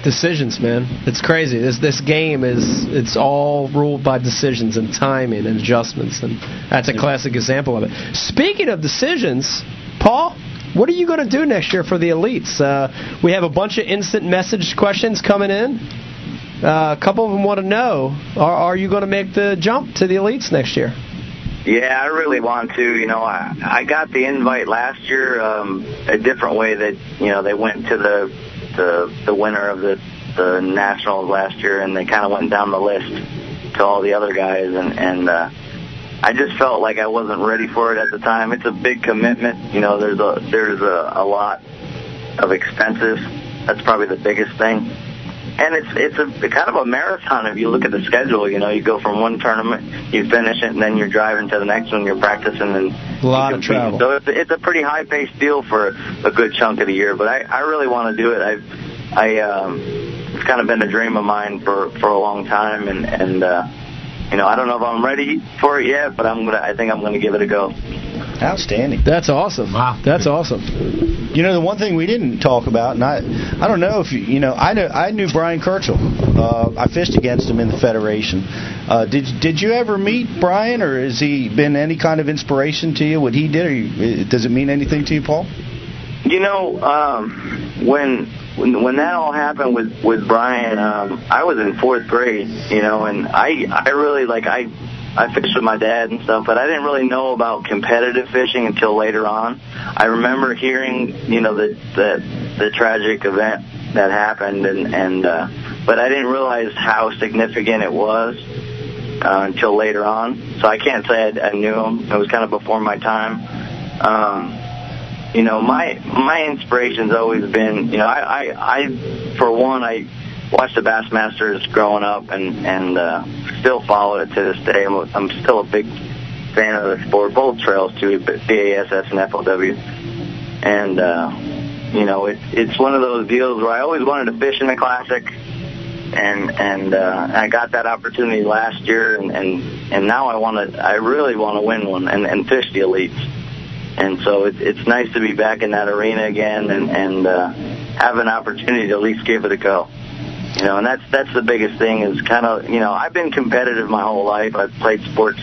decisions, man. It's crazy. This this game is it's all ruled by decisions and timing and adjustments, and that's a classic example of it. Speaking of decisions, Paul. What are you going to do next year for the elites? Uh, we have a bunch of instant message questions coming in. Uh, a couple of them want to know: Are, are you going to make the jump to the elites next year? Yeah, I really want to. You know, I I got the invite last year um, a different way that you know they went to the the the winner of the the nationals last year, and they kind of went down the list to all the other guys, and and uh, I just felt like I wasn't ready for it at the time. It's a big commitment. You know, there's a there's a, a lot of expenses. That's probably the biggest thing. And it's it's a kind of a marathon if you look at the schedule. You know, you go from one tournament, you finish it, and then you're driving to the next one. You're practicing and a lot of travel. So it's it's a pretty high paced deal for a good chunk of the year. But I I really want to do it. I I um, it's kind of been a dream of mine for for a long time, and and uh, you know I don't know if I'm ready for it yet, but I'm gonna I think I'm gonna give it a go. Outstanding. That's awesome. Wow. That's awesome. You know, the one thing we didn't talk about, and I, I don't know if you, you know, I know I knew Bryan Kerchal. Uh, I fished against him in the federation. Uh, did did you ever meet Brian, or has he been any kind of inspiration to you? What he did, or you, does it mean anything to you, Paul? You know, um, when when when that all happened with with Brian, um, I was in fourth grade, you know, and I I really like I I fished with my dad and stuff, but I didn't really know about competitive fishing until later on. I remember hearing, you know, the the, the tragic event that happened, and and uh, but I didn't realize how significant it was uh, until later on. So I can't say I, I knew him. It was kind of before my time. Um, you know, my my inspiration's always been, you know, I I, I for one I watched the Bassmasters growing up and and uh, still follow it to this day. I'm, I'm still a big fan of the sport, both trails too, but BASS and FLW. And uh, you know, it's it's one of those deals where I always wanted to fish in the classic, and and uh, I got that opportunity last year, and and and now I want to, I really want to win one and and fish the elites. And so it's it's nice to be back in that arena again and and uh, have an opportunity to at least give it a go. You know, and that's that's the biggest thing is kind of you know I've been competitive my whole life. I've played sports,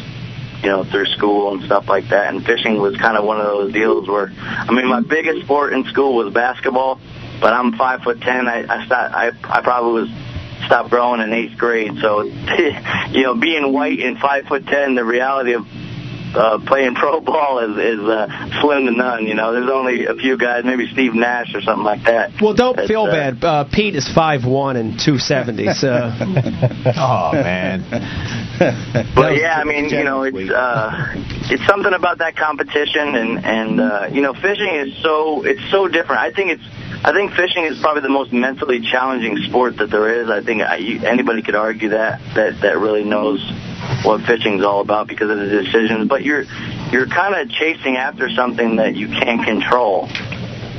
you know, through school and stuff like that. And fishing was kind of one of those deals where I mean my biggest sport in school was basketball, but I'm five foot ten. I I start, I I probably was stopped growing in eighth grade. So you know, being white and five foot ten, the reality of uh, playing pro ball is is uh, slim to none. You know, there's only a few guys, maybe Steve Nash or something like that. Well, don't but, feel uh, bad. Uh, Pete is five one and two seventy. So. oh man. but yeah, I mean, you know, it's uh, it's something about that competition, and and uh, you know, fishing is so it's so different. I think it's. I think fishing is probably the most mentally challenging sport that there is. I think I, anybody could argue that that that really knows what fishing's all about because of the decisions. But you're you're kind of chasing after something that you can't control,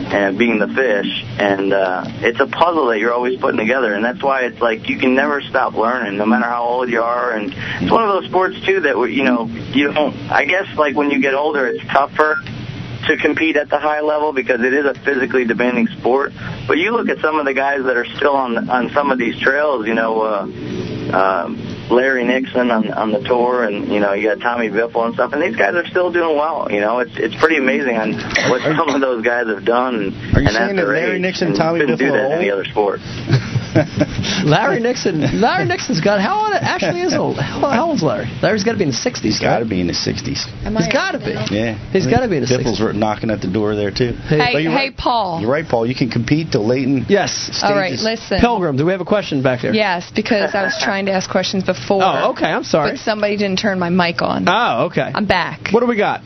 and being the fish, and uh, it's a puzzle that you're always putting together, and that's why it's like you can never stop learning, no matter how old you are. And it's one of those sports too that you know you don't. I guess like when you get older, it's tougher to compete at the high level because it is a physically demanding sport. But you look at some of the guys that are still on on some of these trails, you know, uh, uh, Larry Nixon on on the tour, and you know, you got Tommy Biffle and stuff, and these guys are still doing well. You know, it's it's pretty amazing on what some of those guys have done. And, Are you and saying that Larry age, Nixon, and Tommy couldn't do that in any other sport. Larry Nixon. Larry Nixon's got how old actually is old. How, how old's Larry? Larry's got to be in the 60s. He's got to be in the 60s. Am He's I- got to be. Yeah. He's got to be in his Biffle's 60s. knocking at the door there, too. Hey, But you're hey, right. Paul. You're right, Paul. You can compete till late in Yes. stages. All right, listen. Pilgrim, do we have a question back there? Yes, because I was trying to ask questions before. Oh, okay. I'm sorry. But somebody didn't turn my mic on. Oh, okay. I'm back. What do we got?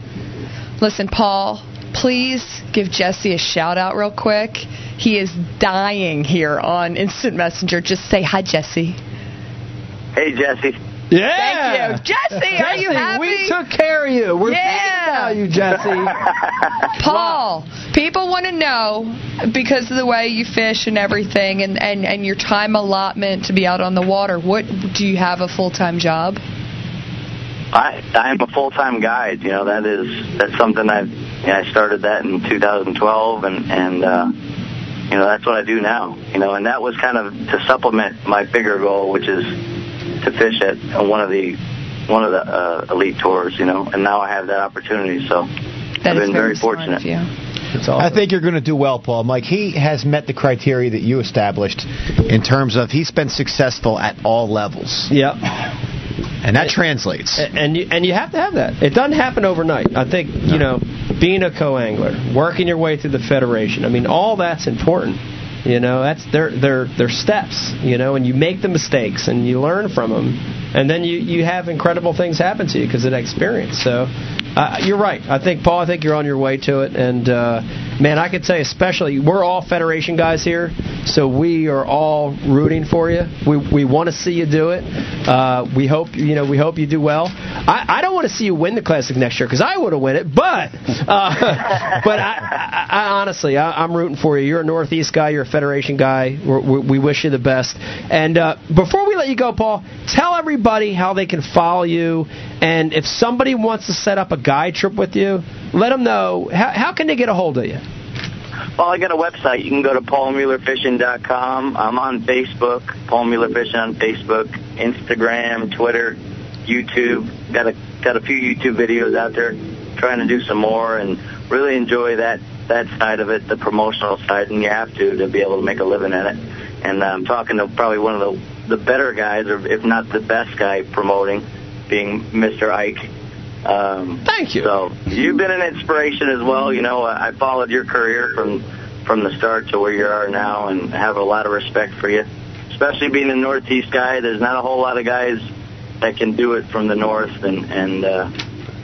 Listen, Paul, please give Jesse a shout out real quick. He is dying here on Instant Messenger. Just say hi, Jesse. Hey, Jesse. Yeah. Thank you. Jesse, are you Jesse, happy? We took care of you. We're Yeah. thinking about you, Jesse. Paul, people want to know because of the way you fish and everything and, and, and your time allotment to be out on the water. What do you have a full time job? I I'm a full time guide. You know that is that's something I've know, I started that in 2012 and and uh, you know that's what I do now. You know, and that was kind of to supplement my bigger goal, which is to fish at one of the one of the uh, elite tours. You know, and now I have that opportunity. So That I've been very very fortunate. you. It's I think you're going to do well, Paul. Mike, he has met the criteria that you established in terms of he's been successful at all levels, Yep. and that translates. And you, and you have to have that. It doesn't happen overnight. I think you know, being a co-angler, working your way through the federation. I mean, all that's important. You know, that's they're they're they're steps. You know, and you make the mistakes and you learn from them, and then you you have incredible things happen to you because of that experience. So. Uh, you're right. I think Paul. I think you're on your way to it, and uh, man, I could say especially we're all Federation guys here, so we are all rooting for you. We we want to see you do it. Uh, we hope you know we hope you do well. I, I don't want to see you win the classic next year because I would have win it, but uh, but I, I, I honestly I, I'm rooting for you. You're a Northeast guy. You're a Federation guy. We're, we wish you the best. And uh, before we let you go, Paul, tell everybody how they can follow you, and if somebody wants to set up a guide trip with you, let them know. How, how can they get a hold of you? Well, I got a website. You can go to paulmuellerfishing.com. I'm on Facebook, Paul Mueller Fishing on Facebook, Instagram, Twitter, YouTube. Got a got a few YouTube videos out there. Trying to do some more and really enjoy that that side of it, the promotional side, and you have to to be able to make a living at it. And I'm talking to probably one of the the better guys, or if not the best guy promoting, being Mr. Ike. Um, Thank you. So you've been an inspiration as well. You know, I I followed your career from from the start to where you are now, and have a lot of respect for you. Especially being a Northeast guy, there's not a whole lot of guys that can do it from the North, and and uh,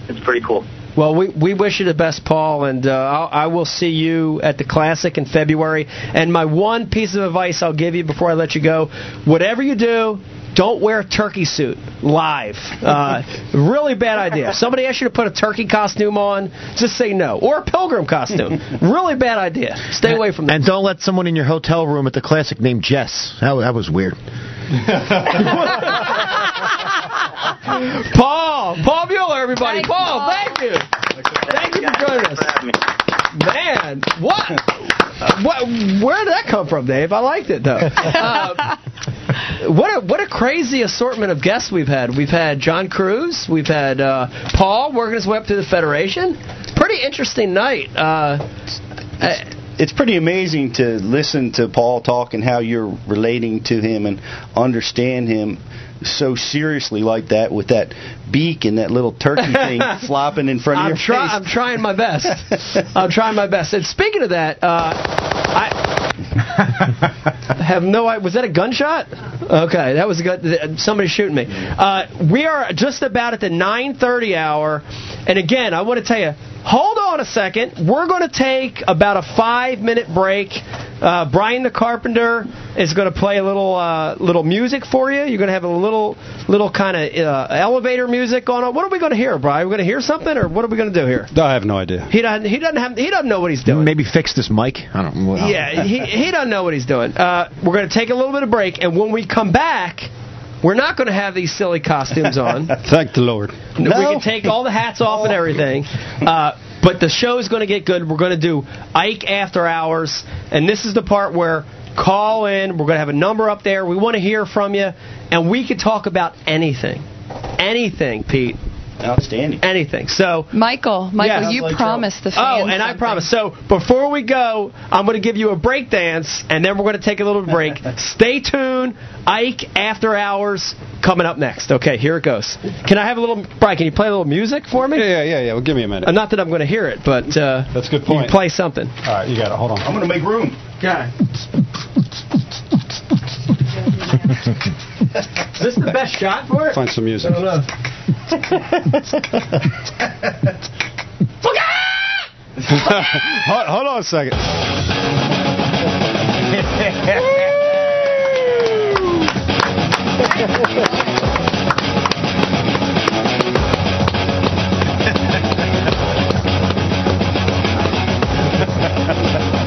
it's pretty cool. Well, we, we wish you the best, Paul, and uh, I'll, I will see you at the Classic in February. And my one piece of advice I'll give you before I let you go whatever you do, don't wear a turkey suit live. Uh, really bad idea. If somebody asks you to put a turkey costume on, just say no. Or a pilgrim costume. really bad idea. Stay away from that. And don't let someone in your hotel room at the classic named Jess. That, that was weird. Paul! Paul Mueller, everybody. Thanks, Paul, Paul. thank you. Thank you for joining us. Thanks for having me. Man, what? what? Where did that come from, Dave? I liked it though. Uh, what a what a crazy assortment of guests we've had. We've had John Crews. We've had uh, Paul working his way up through the Federation. Pretty interesting night. Uh, uh, it's pretty amazing to listen to Paul talk and how you're relating to him and understand him so seriously like that with that beak and that little turkey thing flopping in front of I'm, your try- face. I'm trying my best. I'm trying my best. And speaking of that, uh, I have no idea. Was that a gunshot? Okay, that was a good. Somebody shooting me. Uh, we are just about at the 9:30 hour, and again, I want to tell you. Hold on a second. We're going to take about a five-minute break. Uh, Brian the Carpenter is going to play a little uh, little music for you. You're going to have a little little kind of uh, elevator music going on. What are we going to hear, Brian? We're going to hear something, or what are we going to do here? I have no idea. He doesn't. He doesn't have. He doesn't know what he's doing. Maybe fix this mic. I don't know. Yeah, he he doesn't know what he's doing. Uh, we're going to take a little bit of break, and when we come back, we're not going to have these silly costumes on. Thank the Lord. We can take all the hats off and everything. Uh, But the show is going to get good. We're going to do Ike After Hours, and this is the part where call in. We're going to have a number up there. We want to hear from you, and we can talk about anything. Anything, Pete. Outstanding. Anything. So, Michael, Michael, Yes. you Like promised the fans. Oh, and I something. promise. So before we go, I'm going to give you a break dance, and then we're going to take a little break. Stay tuned. Ike After Hours coming up next. Okay, here it goes. Can I have a little, Brian? Can you play a little music for me? Yeah, yeah, yeah, yeah. Well, give me a minute. Uh, not that I'm going to hear it, but uh, That's a good you point. play something. All right, you got it. Hold on. I'm going to make room. Okay. Is this the best shot for it? Find some music. I don't know. hold, hold on a second.